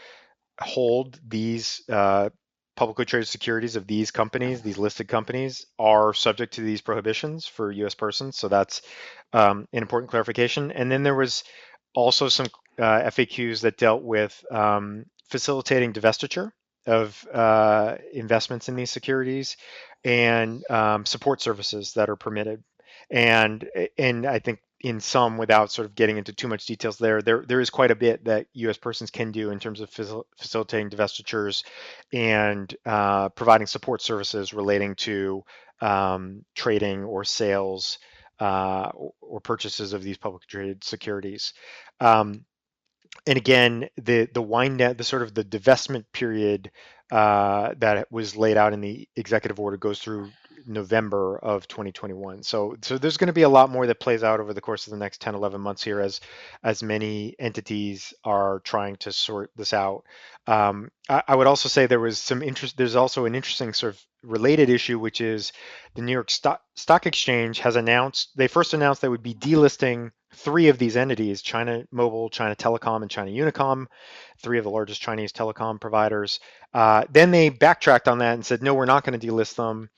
hold these uh, publicly traded securities of these companies, these listed companies, are subject to these prohibitions for U.S. persons. So that's um, an important clarification. And then there was also some uh, FAQs that dealt with um, facilitating divestiture of uh, investments in these securities and um, support services that are permitted. And and I think in some, without sort of getting into too much details there, there there is quite a bit that U.S. persons can do in terms of facil- facilitating divestitures and uh, providing support services relating to um, trading or sales uh, or purchases of these publicly traded securities. Um, and again, the the wind down, the sort of the divestment period uh, that was laid out in the executive order goes through November of 2021. So so there's going to be a lot more that plays out over the course of the next 10 11 months here as as many entities are trying to sort this out. Um, I, I, would also say there was some interest there's also an interesting sort of related issue which is the New York Stock, Stock Exchange has announced they first announced they would be delisting three of these entities China Mobile, China Telecom, and China Unicom, three of the largest Chinese telecom providers. Uh, then they backtracked on that and said, no, we're not going to delist them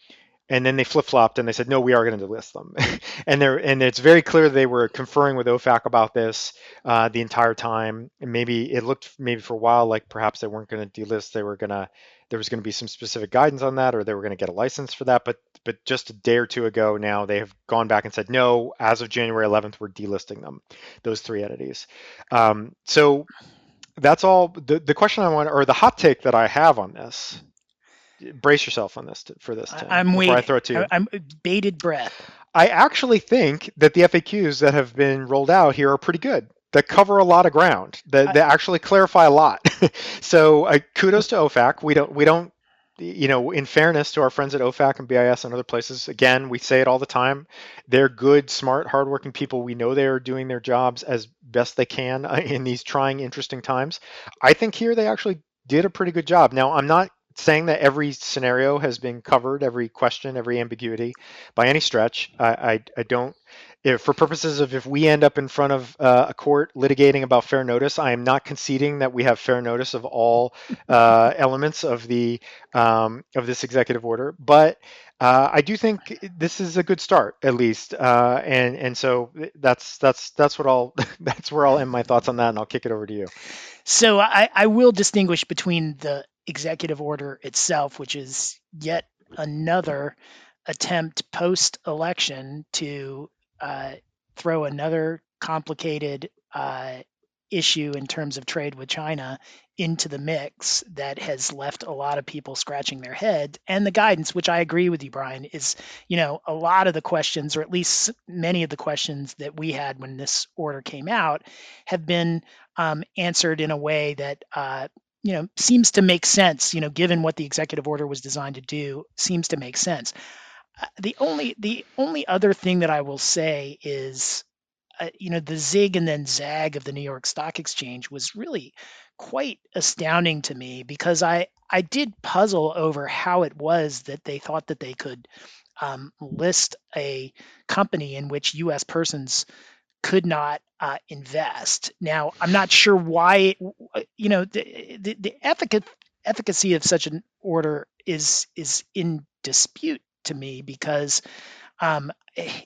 and then they flip-flopped and they said no we are going to delist them. <laughs> And they and it's very clear they were conferring with ofac about this uh, the entire time. And maybe it looked maybe for a while like perhaps they weren't going to delist they were going to there was going to be some specific guidance on that or they were going to get a license for that. But but just a day or two ago now they have gone back and said no as of january 11th we're delisting them those three entities. Um, so that's all the, the question i want or the hot take that i have on this brace yourself on this to, for this. Tim, I'm waiting. I throw it to you. I'm bated breath. I actually think that the FAQs that have been rolled out here are pretty good. That cover a lot of ground. That, I, that actually clarify a lot. <laughs> so uh, kudos to OFAC. We don't we don't you know, in fairness to our friends at OFAC and BIS and other places, again, we say it all the time. They're good, smart, hardworking people. We know they are doing their jobs as best they can uh, in these trying, interesting times. I think here they actually did a pretty good job. Now, I'm not saying that every scenario has been covered, every question, every ambiguity by any stretch. I, I, I don't if, for purposes of if we end up in front of uh, a court litigating about fair notice, I am not conceding that we have fair notice of all <laughs> uh, elements of the um, of this executive order, but uh, I do think this is a good start, at least, uh, and and so that's that's that's what I'll <laughs> that's where I'll end my thoughts on that, and I'll kick it over to you. So I, I will distinguish between the executive order itself, which is yet another attempt post election to uh, throw another complicated uh, issue in terms of trade with China into the mix that has left a lot of people scratching their head. And the guidance, which I agree with you, Brian, is you know a lot of the questions, or at least many of the questions that we had when this order came out, have been um, answered in a way that. Uh, you know, seems to make sense. You know, given what the executive order was designed to do, seems to make sense the only the only other thing that I will say is, uh, you know, the zig and then zag of the New York Stock Exchange was really quite astounding to me because I I did puzzle over how it was that they thought that they could um, list a company in which U.S. persons could not uh, invest. Now, I'm not sure why, you know, the, the, the efficacy of such an order is is in dispute to me because um,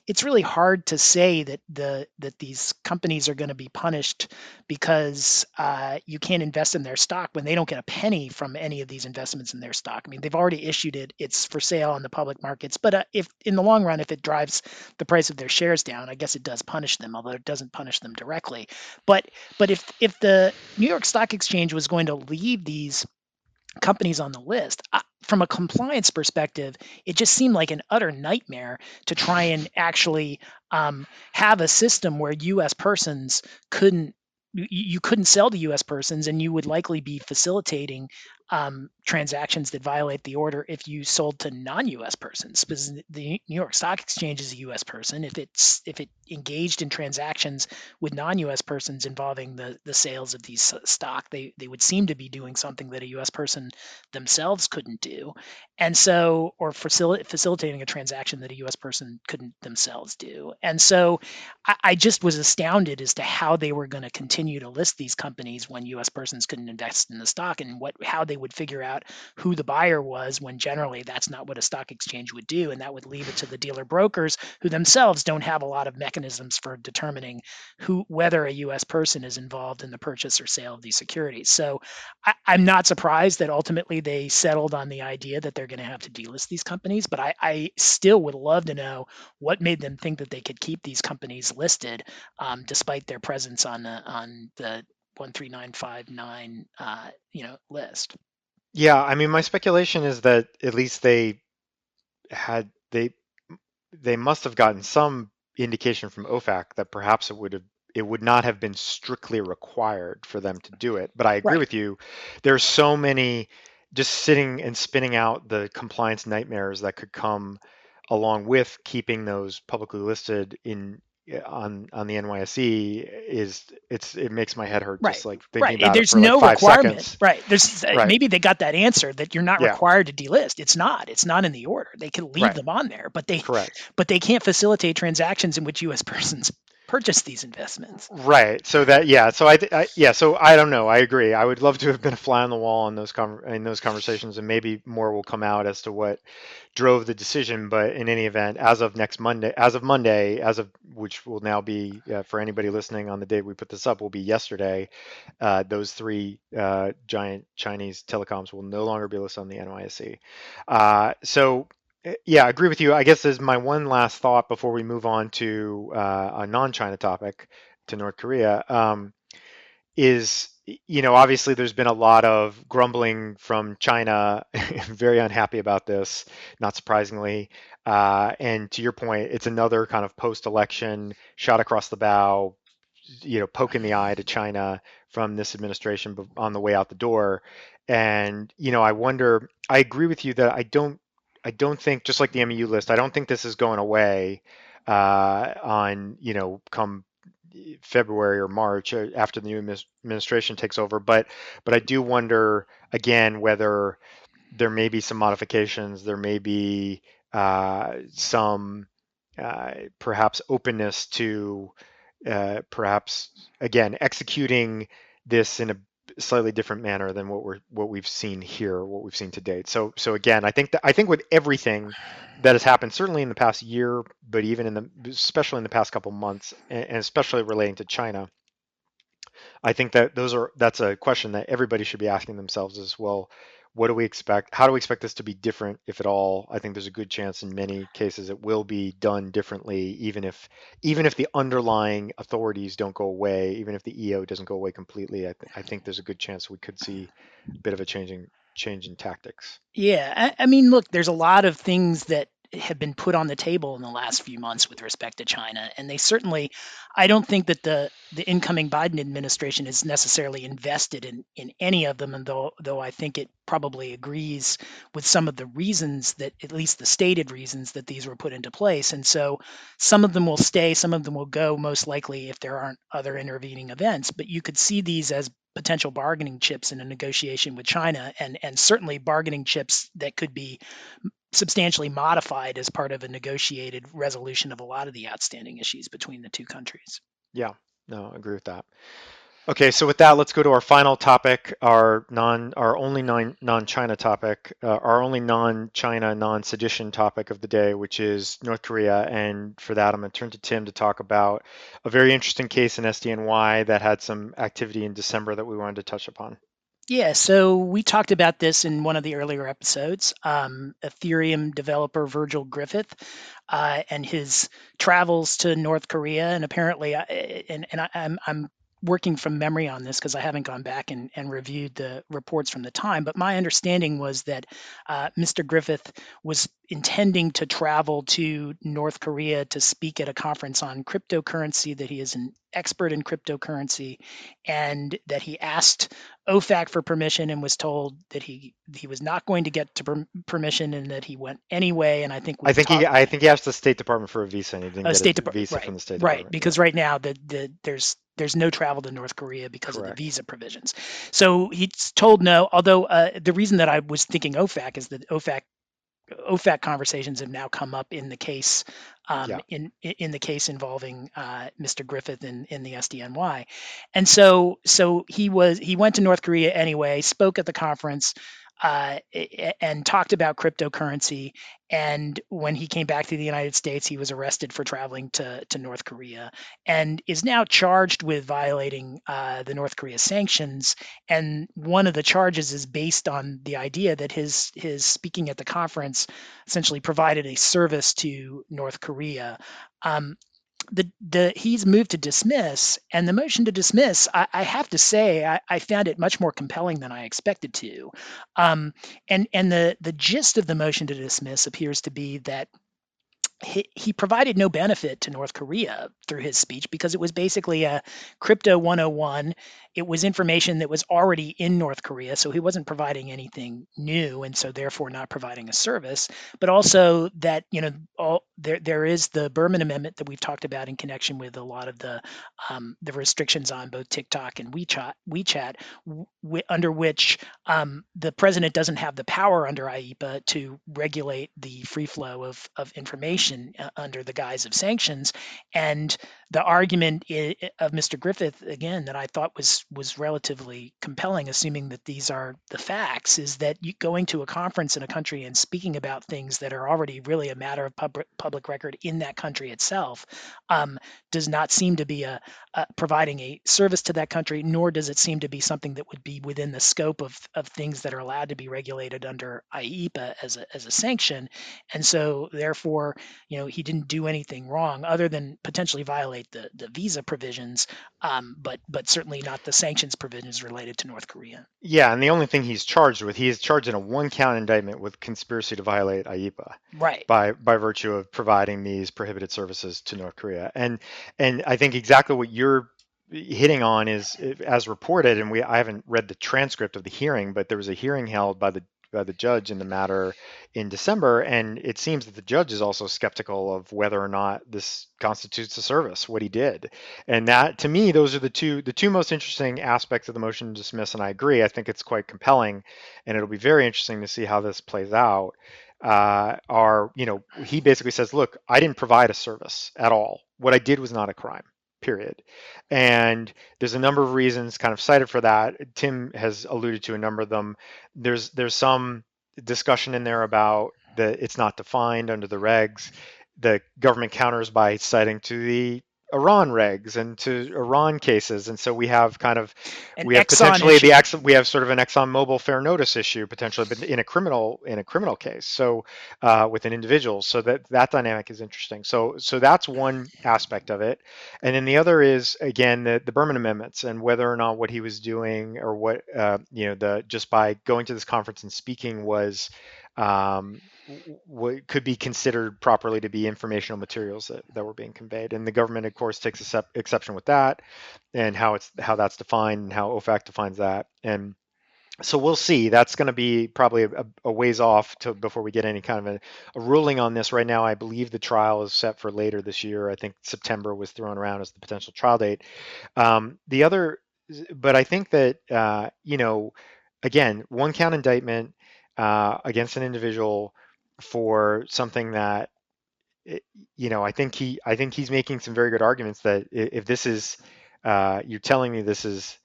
it's really hard to say that the that these companies are going to be punished because uh, you can't invest in their stock when they don't get a penny from any of these investments in their stock. I mean, they've already issued it; it's for sale on the public markets. But uh, if in the long run, if it drives the price of their shares down, I guess it does punish them, although it doesn't punish them directly. But but if if the New York Stock Exchange was going to leave these companies on the list. From a compliance perspective, it just seemed like an utter nightmare to try and actually um, have a system where U.S. persons couldn't you couldn't sell to U.S. persons, and you would likely be facilitating um, transactions that violate the order if you sold to non-U.S. persons. Because the New York Stock Exchange is a U.S. person. If it's if it engaged in transactions with non-U.S. persons involving the the sales of these stock, they they would seem to be doing something that a U.S. person themselves couldn't do, and so or facil- facilitating a transaction that a U.S. person couldn't themselves do. And so I, I just was astounded as to how they were going to continue to list these companies when U.S. persons couldn't invest in the stock and what how they would figure out who the buyer was when generally that's not what a stock exchange would do and that would leave it to the dealer brokers who themselves don't have a lot of mechanisms for determining who whether a US person is involved in the purchase or sale of these securities. So I, am not surprised that ultimately they settled on the idea that they're going to have to delist these companies but I, I, still would love to know what made them think that they could keep these companies listed um, despite their presence on the on the 13959 uh, you know list. Yeah, I mean, my speculation is that at least they had they they must have gotten some indication from OFAC that perhaps it would have it would not have been strictly required for them to do it. But I agree right. with you. There's so many just sitting and spinning out the compliance nightmares that could come along with keeping those publicly listed in on on the NYSE is it's it makes my head hurt right. just like thinking right. about There's no like requirement. Seconds. Right. There's uh, right. maybe they got that answer that you're not yeah. required to delist. It's not. It's not in the order. They can leave right. them on there, but they Correct. but they can't facilitate transactions in which US persons purchase these investments. Right. So that yeah. So I, I, yeah. So I don't know. I agree. I would love to have been a fly on the wall in those in those conversations, and maybe more will come out as to what drove the decision. But in any event, as of next Monday, as of Monday, as of which will now be uh, for anybody listening on the date we put this up will be yesterday. Uh, those three uh, giant Chinese telecoms will no longer be listed on the NYSE. Uh, so yeah, I agree with you. I guess is my one last thought before we move on to uh, a non-China topic, to North Korea, um, is you know obviously there's been a lot of grumbling from China, <laughs> very unhappy about this, not surprisingly. Uh, and to your point, it's another kind of post-election shot across the bow, you know, poking the eye to China from this administration on the way out the door. And you know, I wonder. I agree with you that I don't. I don't think just like the MEU list. I don't think this is going away uh, on you know come February or March uh, after the new administration takes over. But but I do wonder again whether there may be some modifications. There may be uh, some uh, perhaps openness to uh, perhaps again executing this in a slightly different manner than what we're what we've seen here, what we've seen to date. So so again, I think that I think with everything that has happened, certainly in the past year, but even in the especially in the past couple months, and especially relating to China, I think that those are that's a question that everybody should be asking themselves as well what do we expect? How do we expect this to be different, if at all? I think there's a good chance in many cases it will be done differently, even if even if the underlying authorities don't go away, even if the EO doesn't go away completely. I, th- I think there's a good chance we could see a bit of a changing change in tactics. Yeah, I, I mean, look, there's a lot of things that have been put on the table in the last few months with respect to China, and they certainly, I don't think that the the incoming Biden administration is necessarily invested in in any of them, and though though I think it probably agrees with some of the reasons that at least the stated reasons that these were put into place, and so some of them will stay, some of them will go, most likely if there aren't other intervening events. But you could see these as potential bargaining chips in a negotiation with China, and and certainly bargaining chips that could be substantially modified as part of a negotiated resolution of a lot of the outstanding issues between the two countries. Yeah, no, I agree with that. Okay, so with that, let's go to our final topic, our non, our only non, non-China topic, uh, our only non-China, non-sedition topic of the day, which is North Korea. And for that, I'm going to turn to Tim to talk about a very interesting case in SDNY that had some activity in December that we wanted to touch upon. Yeah, so we talked about this in one of the earlier episodes. Um, Ethereum developer Virgil Griffith uh, and his travels to North Korea, and apparently, uh, and, and I, I'm, I'm working from memory on this because I haven't gone back and, and, reviewed the reports from the time, but my understanding was that uh, Mr. Griffith was intending to travel to North Korea to speak at a conference on cryptocurrency, that he is an expert in cryptocurrency, and that he asked OFAC for permission and was told that he he was not going to get to per- permission and that he went anyway. And I think I think talked, he I think he asked the State Department for a visa and he didn't get State a Dep- visa right, from the State Department. Right, because yeah. right now the, the there's there's no travel to North Korea because Correct. of the visa provisions. So he's told no. Although uh, the reason that I was thinking OFAC is that OFAC OFAC conversations have now come up in the case um, yeah. in in the case involving uh, Mr. Griffith in, in the SDNY, and so so he was he went to North Korea anyway, spoke at the conference, uh, and talked about cryptocurrency. And when he came back to the United States, he was arrested for traveling to, to North Korea and is now charged with violating uh, the North Korea sanctions. And one of the charges is based on the idea that his his speaking at the conference essentially provided a service to North Korea. Um, the the he's moved to dismiss, and the motion to dismiss, I, I have to say, I, I, found it much more compelling than I expected to. Um, and and the the gist of the motion to dismiss appears to be that he, he provided no benefit to North Korea through his speech because it was basically a crypto 101. It was information that was already in North Korea, so he wasn't providing anything new, and so therefore not providing a service. But also that you know all, there there is the Berman Amendment that we've talked about in connection with a lot of the um, the restrictions on both TikTok and WeChat, WeChat, w- under which um, the president doesn't have the power under IEEPA to regulate the free flow of of information uh, under the guise of sanctions. And the argument of Mr. Griffith, again, that I thought was was relatively compelling, assuming that these are the facts, is that you, going to a conference in a country and speaking about things that are already really a matter of public public record in that country itself um, does not seem to be a, a, providing a service to that country, nor does it seem to be something that would be within the scope of, of things that are allowed to be regulated under IEEPA as a, as a sanction. And so, therefore, you know, he didn't do anything wrong other than potentially violate the, the visa provisions, um, but but certainly not the sanctions provisions related to North Korea. Yeah, and the only thing he's charged with, he is charged in a one count indictment with conspiracy to violate IEEPA. Right. By by virtue of providing these prohibited services to North Korea. And and I think exactly what you're hitting on is, as reported, and we I haven't read the transcript of the hearing, but there was a hearing held by the by the judge in the matter in December, and it seems that the judge is also skeptical of whether or not this constitutes a service, what he did, and that to me those are the two the two most interesting aspects of the motion to dismiss, and I agree. I think it's quite compelling, and it'll be very interesting to see how this plays out. Uh, are you know he basically says, look, I didn't provide a service at all. What I did was not a crime period. And there's a number of reasons kind of cited for that. Tim has alluded to a number of them. There's there's some discussion in there about that it's not defined under the regs. The government counters by citing to the Iran regs and to Iran cases, and so we have kind of An we have Exxon potentially issue. the ex, we have sort of an ExxonMobil fair notice issue potentially, but in a criminal in a criminal case, so uh, with an individual, so that that dynamic is interesting. So so that's one aspect of it, and then the other is again the the Berman amendments and whether or not what he was doing or what uh, you know the just by going to this conference and speaking was um, what could be considered properly to be informational materials that, that were being conveyed. And the government, of course, takes excep- exception with that and how it's how that's defined and how OFAC defines that. And so we'll see. That's going to be probably a, a ways off to before we get any kind of a, a ruling on this. Right now, I believe the trial is set for later this year. I think September was thrown around as the potential trial date. Um, the other, but I think that uh, you know, again, one count indictment uh, against an individual for something that you know, I think he, I think he's making some very good arguments that if this is, uh, you're telling me this is,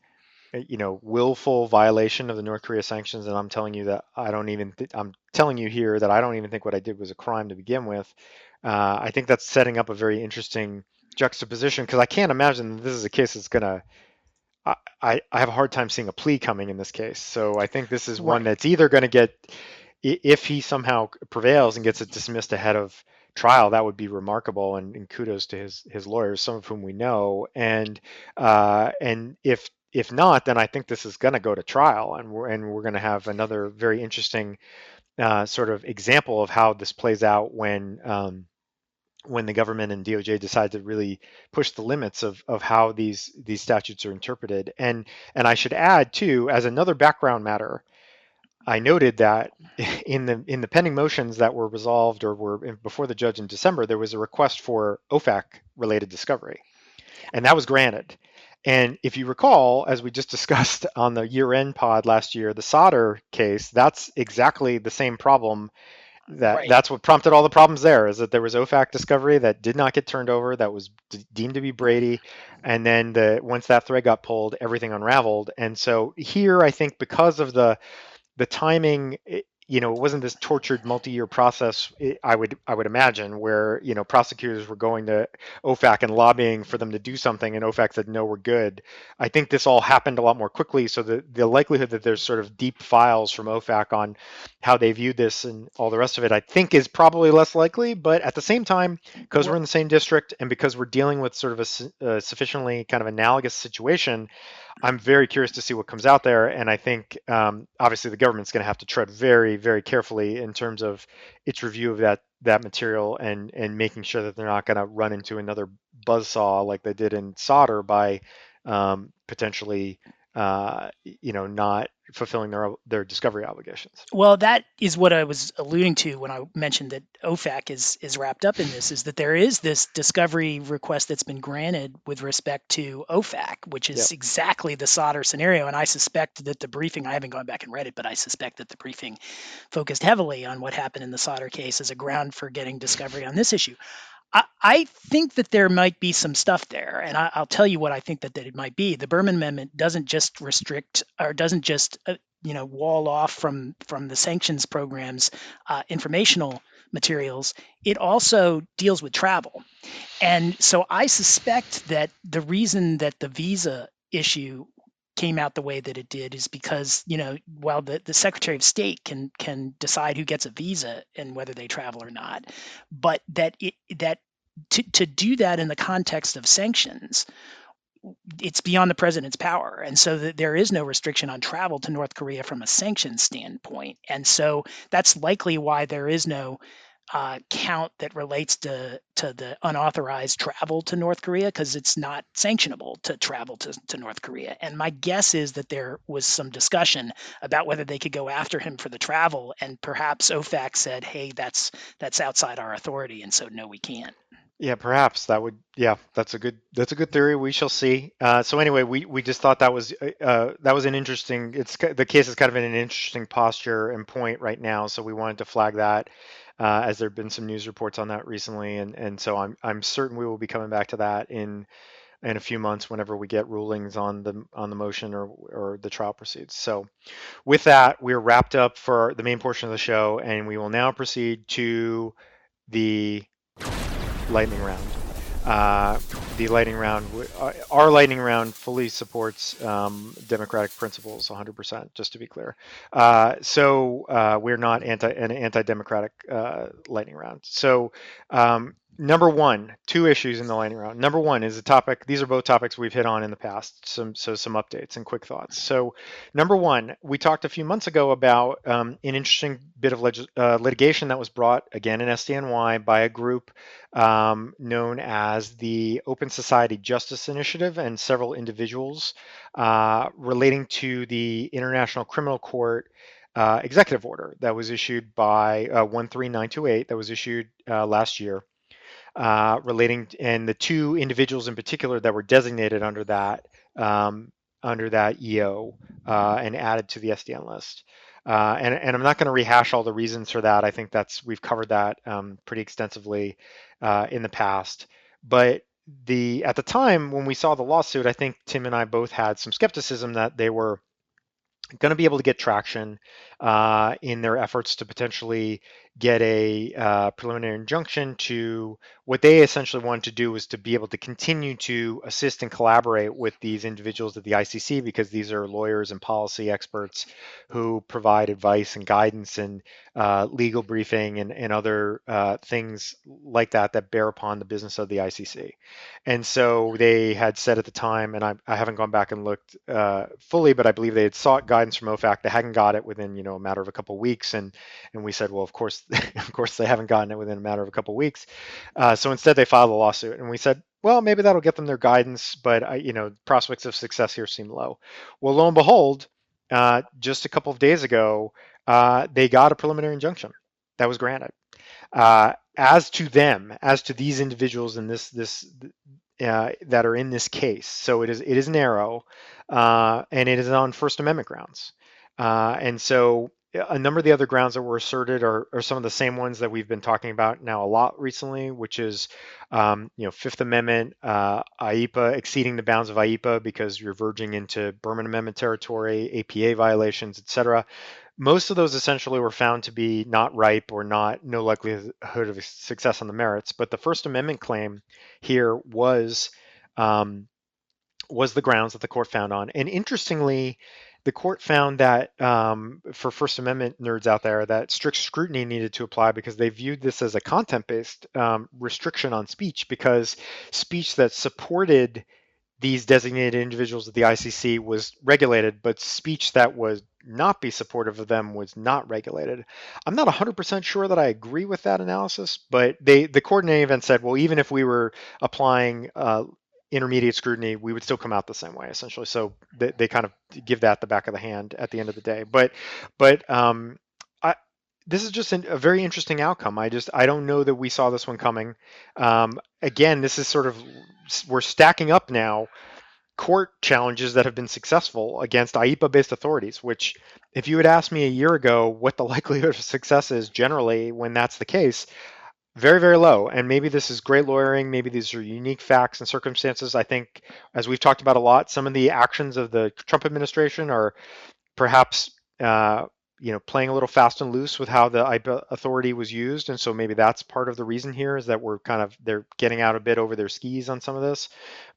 uh, you know, willful violation of the North Korea sanctions, and I'm telling you that I don't even, th- I'm telling you here that I don't even think what I did was a crime to begin with. Uh, I think that's setting up a very interesting juxtaposition because I can't imagine this is a case that's gonna. I, I I have a hard time seeing a plea coming in this case. So I think this is one Right. that's either going to get, if he somehow prevails and gets it dismissed ahead of trial, that would be remarkable. And, and kudos to his his lawyers, some of whom we know. And uh, and if if not, then I think this is going to go to trial, and we're and we're going to have another very interesting uh, sort of example of how this plays out when. Um, when the government and DOJ decide to really push the limits of, of how these these statutes are interpreted. And and I should add too, as another background matter, I noted that <laughs> in the in the pending motions that were resolved or were before the judge in December, there was a request for OFAC related discovery, and that was granted. And if you recall, as we just <laughs> discussed on the year-end pod last year, the Sadr case, that's exactly the same problem that Right. that's what prompted all the problems there is that there was OFAC discovery that did not get turned over that was d- deemed to be Brady and then the once that thread got pulled everything unraveled and so here I think because of the the timing it, you know it wasn't this tortured multi-year process it, I would I would imagine where you know prosecutors were going to OFAC and lobbying for them to do something and OFAC said no we're good I think this all happened a lot more quickly so the the likelihood that there's sort of deep files from OFAC on how they viewed this and all the rest of it, I think is probably less likely. But at the same time, because we're in the same district and because we're dealing with sort of a su- uh, sufficiently kind of analogous situation, I'm very curious to see what comes out there. And I think um, obviously the government's going to have to tread very, very carefully in terms of its review of that that material and and making sure that they're not going to run into another buzzsaw like they did in Sadr by um, potentially uh, you know not fulfilling their their discovery obligations. Well, that is what I was alluding to when I mentioned that OFAC is is wrapped up in this. Is that there is this discovery request that's been granted with respect to OFAC, which is Yep. exactly the Sadr scenario. And I suspect that the briefing, I haven't gone back and read it, but I suspect that the briefing focused heavily on what happened in the Sadr case as a ground for getting discovery on this issue. I, think that there might be some stuff there, and I, I'll tell you what I think that, that it might be. The Berman Amendment doesn't just restrict or doesn't just uh, you know wall off from from the sanctions programs uh, informational materials. It also deals with travel, and so I suspect that the reason that the visa issue came out the way that it did is because you know while the, the secretary of state can can decide who gets a visa and whether they travel or not but that it that to, to do that in the context of sanctions it's beyond the president's power. And so there is no restriction on travel to north korea from a sanctions standpoint. And so that's likely why there is no uh, count that relates to to the unauthorized travel to North Korea because it's not sanctionable to travel to, to North Korea. And my guess is that there was some discussion about whether they could go after him for the travel, and perhaps OFAC said, "Hey, that's that's outside our authority," and so no, we can't. Yeah, perhaps that would. Yeah, that's a good. That's a good theory. We shall see. Uh, so anyway, we we just thought that was uh, that was an interesting. It's the case is kind of in an interesting posture and point right now. So we wanted to flag that uh, as there have been some news reports on that recently, and and so I'm I'm certain we will be coming back to that in in a few months whenever we get rulings on the on the motion or or the trial proceeds. So with that, we're wrapped up for the main portion of the show, and we will now proceed to the lightning round. Uh, the lightning round, uh, our lightning round fully supports um, democratic principles 100%, just to be clear. Uh, so uh, we're not anti an anti-democratic uh, lightning round. So um, number one, two issues in the lightning round. Number one is a topic. These are both topics we've hit on in the past. Some so some updates and quick thoughts. So, number one, we talked a few months ago about um, an interesting bit of leg- uh, litigation that was brought again in SDNY by a group um, known as the Open Society Justice Initiative and several individuals uh, relating to the International Criminal Court. Uh, executive order that was issued by uh, 13928 that was issued uh, last year uh, relating and the two individuals in particular that were designated under that um, under that EO uh, and added to the SDN list. Uh, and, and, I'm not going to rehash all the reasons for that. I think that's we've covered that um, pretty extensively uh, in the past. But the at the time when we saw the lawsuit, I think Tim and I both had some skepticism that they were going to be able to get traction uh, in their efforts to potentially get a uh, preliminary injunction to what they essentially wanted to do was to be able to continue to assist and collaborate with these individuals at the ICC because these are lawyers and policy experts who provide advice and guidance and uh, legal briefing and, and other uh, things like that that bear upon the business of the ICC. And so they had said at the time, and I, I haven't gone back and looked uh, fully, but I believe they had sought guidance from OFAC. They hadn't got it within you know a matter of a couple of weeks, and and we said, well, of course, <laughs> of course, they haven't gotten it within a matter of a couple of weeks. Uh, so instead, they filed a lawsuit, and we said, well, maybe that'll get them their guidance, but I, you know, prospects of success here seem low. Well, lo and behold, uh, just a couple of days ago, uh, they got a preliminary injunction that was granted. Uh, as to them, as to these individuals in this this uh, that are in this case, so it is it is narrow, uh, and it is on First Amendment grounds, and so a number of the other grounds that were asserted are, are, some of the same ones that we've been talking about now a lot recently, which is, um, you know, Fifth Amendment, uh, IEEPA exceeding the bounds of IEEPA because you're verging into Berman Amendment territory, APA violations, et cetera. Most of those essentially were found to be not ripe or not no likelihood of success on the merits. But the First Amendment claim here was um, was the grounds that the court found on, and interestingly the court found that um, for First Amendment nerds out there, that strict scrutiny needed to apply because they viewed this as a content-based um, restriction on speech because speech that supported these designated individuals at the ICC was regulated, but speech that was not be supportive of them was not regulated. I'm not 100% sure that I agree with that analysis, but they the court in any event said, well, even if we were applying uh, intermediate scrutiny, we would still come out the same way essentially. So they, they kind of give that the back of the hand at the end of the day. But but um, I, this is just an, a very interesting outcome. I just I don't know that we saw this one coming. Um, again, this is sort of we're stacking up now court challenges that have been successful against IEEPA-based authorities. Which, if you had asked me a year ago what the <laughs> likelihood of success is generally when that's the case, very very low. And maybe this is great lawyering. Maybe these are unique facts and circumstances. I think as we've talked about a lot some of the actions of the trump administration are perhaps uh, you know playing a little fast and loose with how the IEEPA authority was used. And so maybe that's part of the reason here is that we're kind of they're getting out a bit over their skis on some of this.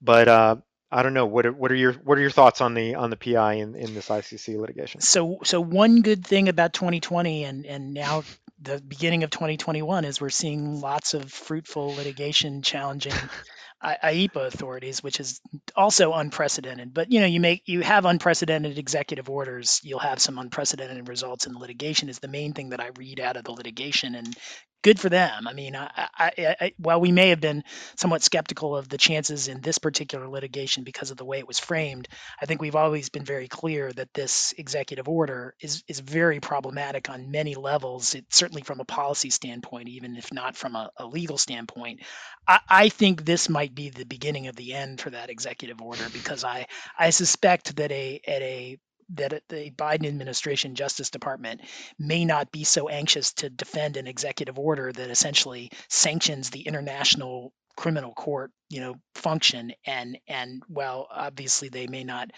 But uh, I don't know. What are, what are your what are your thoughts on the on the PI in, in this ICC litigation? So so one good thing about 2020 and and now the beginning of 2021 is we're seeing lots of fruitful litigation challenging <laughs> IEEPA authorities, which is also unprecedented. But you know, you make you have unprecedented executive orders, you'll have some unprecedented results in litigation. Is the main thing that I read out of the litigation, and good for them. I mean, I, I, I, while we may have been somewhat skeptical of the chances in this particular litigation because of the way it was framed, I think we've always been very clear that this executive order is is very problematic on many levels. It, certainly from a policy standpoint, even if not from a, a legal standpoint. I, I think this might be the beginning of the end for that executive order because I I suspect that a at a that the Biden administration Justice Department may not be so anxious to defend an executive order that essentially sanctions the international criminal court you know function and and well obviously they may not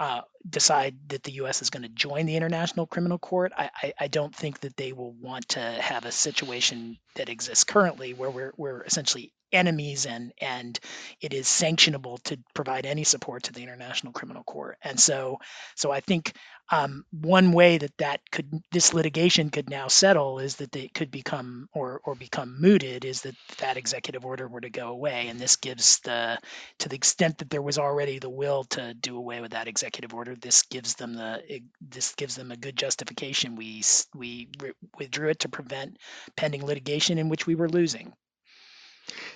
uh, decide that the U.S. is going to join the International Criminal Court, I, I, I, don't think that they will want to have a situation that exists currently where we're, we're essentially enemies and and it is sanctionable to provide any support to the International Criminal Court. And so so I think um, one way that that could this litigation could now settle is that it could become or or become mooted is that that executive order were to go away, and this gives the to the extent that there was already the will to do away with that executive order, this gives them the this gives them a good justification. We we withdrew it to prevent pending litigation in which we were losing.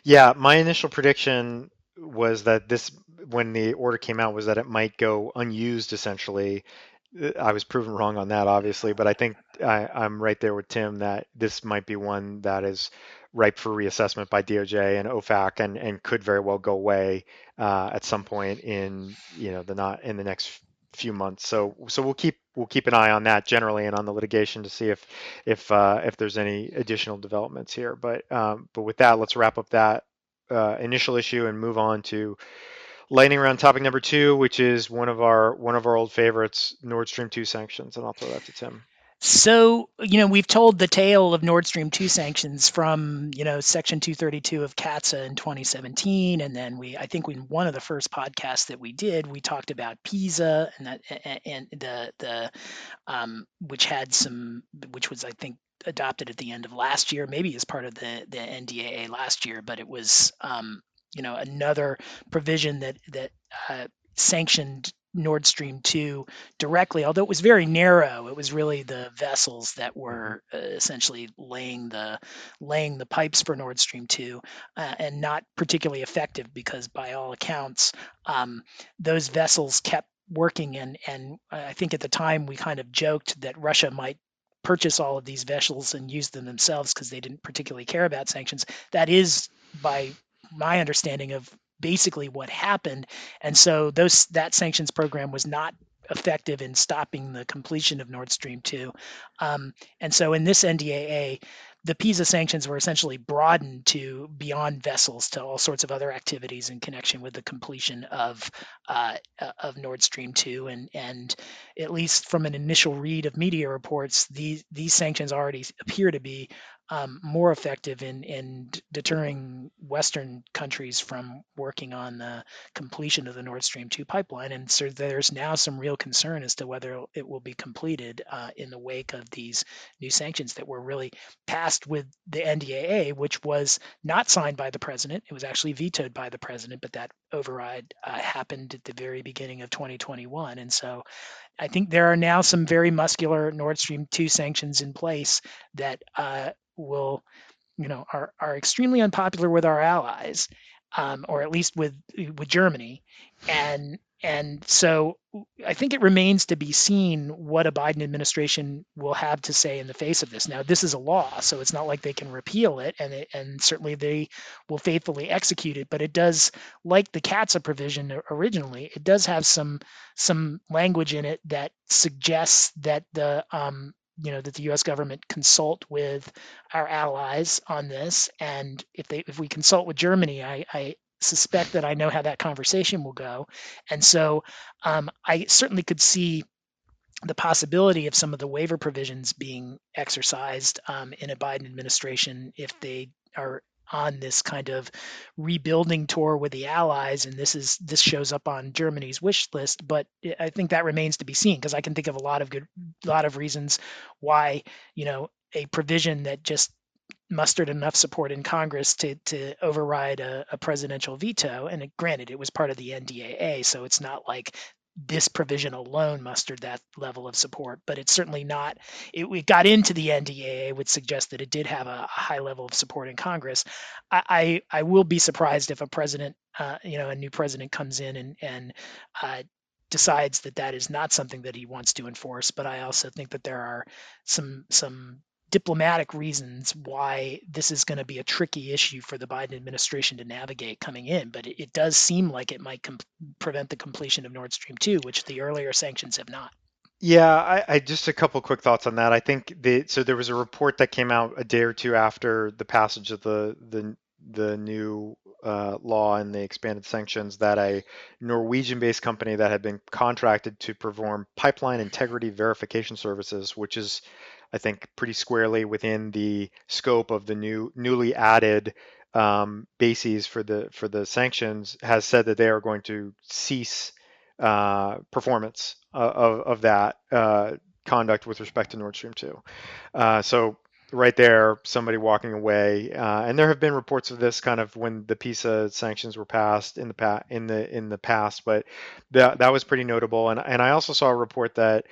Yeah, my initial prediction was that this, when the order came out, was that it might go unused essentially. Uh, I was proven wrong on that, obviously, but I think I, I'm right there with Tim that this might be one that is ripe for reassessment by DOJ and OFAC and, and could very well go away uh, at some point in you know the not in the next few months. So so we'll keep we'll keep an eye on that generally and on the litigation to see if if uh, if there's any additional developments here. But um, but with that, let's wrap up that uh, initial issue and move on to lightning round topic number two, which is one of our one of our old favorites, Nord Stream two sanctions, and I'll throw that to Tim. So, you know, we've told the tale of Nord Stream 2 sanctions from, you know, Section 232 of CAATSA in 2017. And then we, I think we, one of the first podcasts that we did, we talked about PEESA and that, and the, the, um, which had some, which was, I think, adopted at the end of last year, maybe as part of the, the NDAA last year, but it was, um, you know, another provision that, that, uh, sanctioned Nord Stream 2 directly, although it was very narrow. It was really the vessels that mm-hmm. were uh, essentially laying the laying the pipes for Nord Stream 2, uh, and not particularly effective because, by all accounts, um, those vessels kept working. And and I think at the time we kind of joked that Russia might purchase all of these vessels and use them themselves because they didn't particularly care about sanctions. That is by my understanding of basically what happened. And so those that sanctions program was not effective in stopping the completion of Nord Stream 2. Um, and so in this NDAA, the PEESA sanctions were essentially broadened to beyond vessels to all sorts of other activities in connection with the completion of uh, of Nord Stream 2. And and at least from an initial read of media reports, these these sanctions already appear to be um, more effective in in deterring Western countries from working on the completion of the Nord Stream 2 pipeline. And so there's now some real concern as to whether it will be completed uh, in the wake of these new sanctions that were really passed with the NDAA, which was not signed by the president. It was actually vetoed by the president, but that override uh, happened at the very beginning of 2021. And so I think there are now some very muscular Nord Stream 2 sanctions in place that uh, will, you know, are, are extremely unpopular with our allies, um, or at least with with Germany, and and so I think it remains to be seen what a Biden administration will have to say in the face of this. Now, this is a law, so it's not like they can repeal it, and it, and certainly they will faithfully execute it. But it does, like the CAATSA provision originally, it does have some some language in it that suggests that the um, you know that the U.S. government consult with our allies on this, and if they if we consult with Germany, I, I suspect that I know how that conversation will go. And so um, I certainly could see the possibility of some of the waiver provisions being exercised um, in a Biden administration if they are on this kind of rebuilding tour with the allies and this is this shows up on Germany's wish list but I think that remains to be seen because I can think of a lot of good lot of reasons why you know a provision that just mustered enough support in Congress to to override a, a presidential veto. And it, granted, it was part of the NDAA, so it's not like this provision alone mustered that level of support, but it's certainly not. It, we got into the NDAA would suggest that it did have a, a high level of support in Congress. I, I, I will be surprised if a president, uh, you know, a new president comes in and and uh, decides that that is not something that he wants to enforce. But I also think that there are some some diplomatic reasons why this is going to be a tricky issue for the Biden administration to navigate coming in, but it, it does seem like it might com- prevent the completion of Nord Stream 2, which the earlier sanctions have not. Yeah, I, I just a couple quick thoughts on that. I think the so there was a report that came out a day or two after the passage of the the the new uh, law and the expanded sanctions that a Norwegian-based company that had been contracted to perform pipeline integrity verification services, which is I think, pretty squarely within the scope of the new newly added um, bases for the for the sanctions, has said that they are going to cease uh, performance of, of that uh, conduct with respect to Nord Stream 2. Uh, so right there, somebody walking away, uh, and there have been reports of this kind of when the PEESA sanctions were passed in the pa- in the in the past, but that that was pretty notable. And and I also saw a report that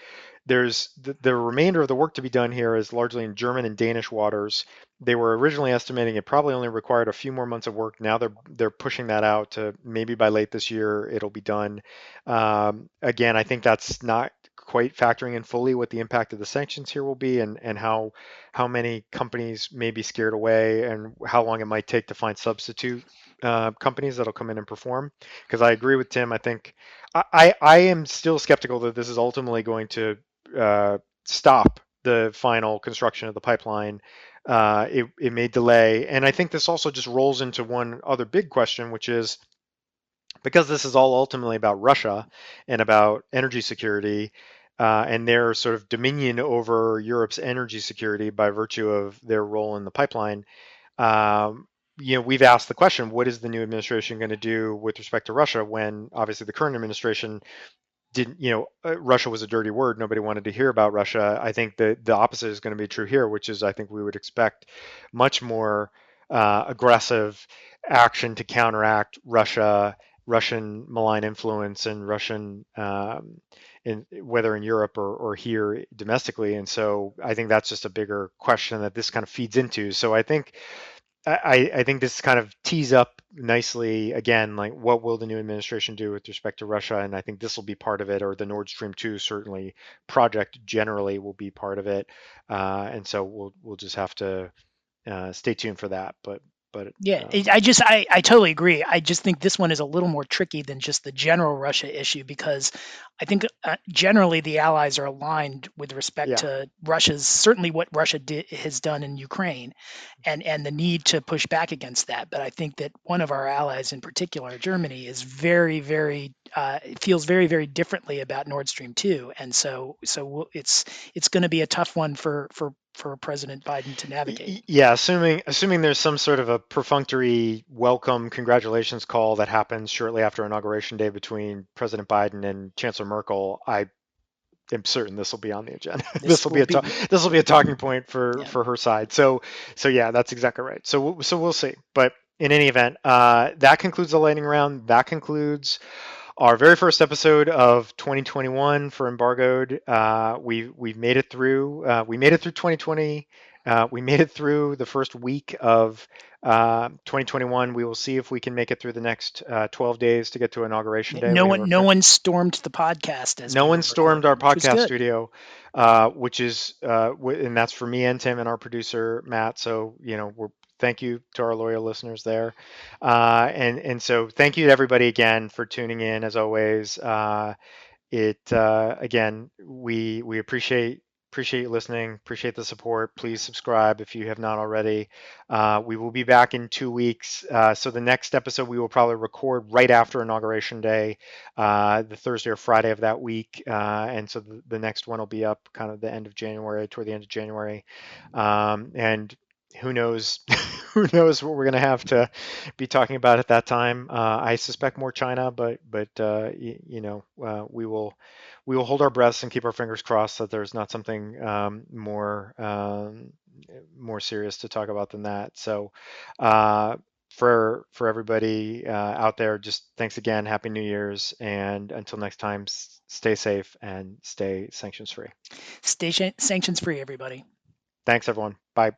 there's the, the, remainder of the work to be done here is largely in German and Danish waters. They were originally estimating it probably only required a few more months of work. Now they're they're pushing that out to maybe by late this year it'll be done. Um, again, I think that's not quite factoring in fully what the impact of the sanctions here will be and and how how many companies may be scared away and how long it might take to find substitute uh, companies that'll come in and perform. Because I agree with Tim. I think I, I am still skeptical that this is ultimately going to uh, stop the final construction of the pipeline. Uh, it, it may delay. And I think this also just rolls into one other big question, which is because this is all ultimately about Russia and about energy security uh, and their sort of dominion over Europe's energy security by virtue of their role in the pipeline. Um, you know, we've asked the question, what is the new administration going to do with respect to Russia when obviously the current administration didn't you know uh, Russia was a dirty word. Nobody wanted to hear about Russia. I think the the opposite is going to be true here, which is I think we would expect much more uh, aggressive action to counteract Russia, Russian malign influence, and Russian um, in whether in Europe or, or here domestically. And so I think that's just a bigger question that this kind of feeds into. So I think I, I think this kind of tees up nicely again, like what will the new administration do with respect to Russia? And I think this will be part of it, or the Nord Stream 2 certainly project generally will be part of it. Uh, and so we'll we'll just have to uh, stay tuned for that. But but yeah, um, I just I, I totally agree. I just think this one is a little more tricky than just the general Russia issue because I think uh, generally the allies are aligned with respect yeah. to Russia's certainly what Russia did, has done in Ukraine, and and the need to push back against that. But I think that one of our allies in particular, Germany, is very very uh, feels very very differently about Nord Stream two, and so so it's it's going to be a tough one for for for President Biden to navigate. Yeah, assuming assuming there's some sort of a perfunctory welcome congratulations call that happens shortly after inauguration day between President Biden and Chancellor Merkel, I am certain this will be on the agenda. <laughs> This, will, be a this will be a talking point for yeah. for her side. So so yeah, that's exactly right. So so we'll see. But in any event, uh, that concludes the lightning round. That concludes our very first episode of 2021 for embargoed. Uh, we we've made it through. Uh, we made it through 2020. Uh, we made it through the first week of uh, 2021. We will see if we can make it through the next uh, 12 days to get to inauguration day. No one, no one stormed the podcast. As no one stormed our podcast studio, uh, which is, and that's for me and Tim and our producer Matt. So you know we're thank you to our loyal listeners there. Uh, and and so thank you to everybody again for tuning in as always. Uh, it uh, again we we appreciate appreciate you listening appreciate the support. Please subscribe if you have not already. Uh, we will be back in two weeks. Uh, so the next episode we will probably record right after inauguration day uh, the thursday or friday of that week. Uh, and so the, the, next one will be up kind of the end of january toward the end of january. Um, and who knows <laughs> who knows what we're going to have to be talking about at that time uh, i suspect more china but but uh, y- you know uh, we will we will hold our breaths and keep our fingers crossed that there's not something um, more um, more serious to talk about than that so uh, for for everybody uh, out there, just thanks again. Happy New Year's, and until next time, s- stay safe and stay sanctions free. Stay sanctions free, everybody. Thanks, everyone. Bye.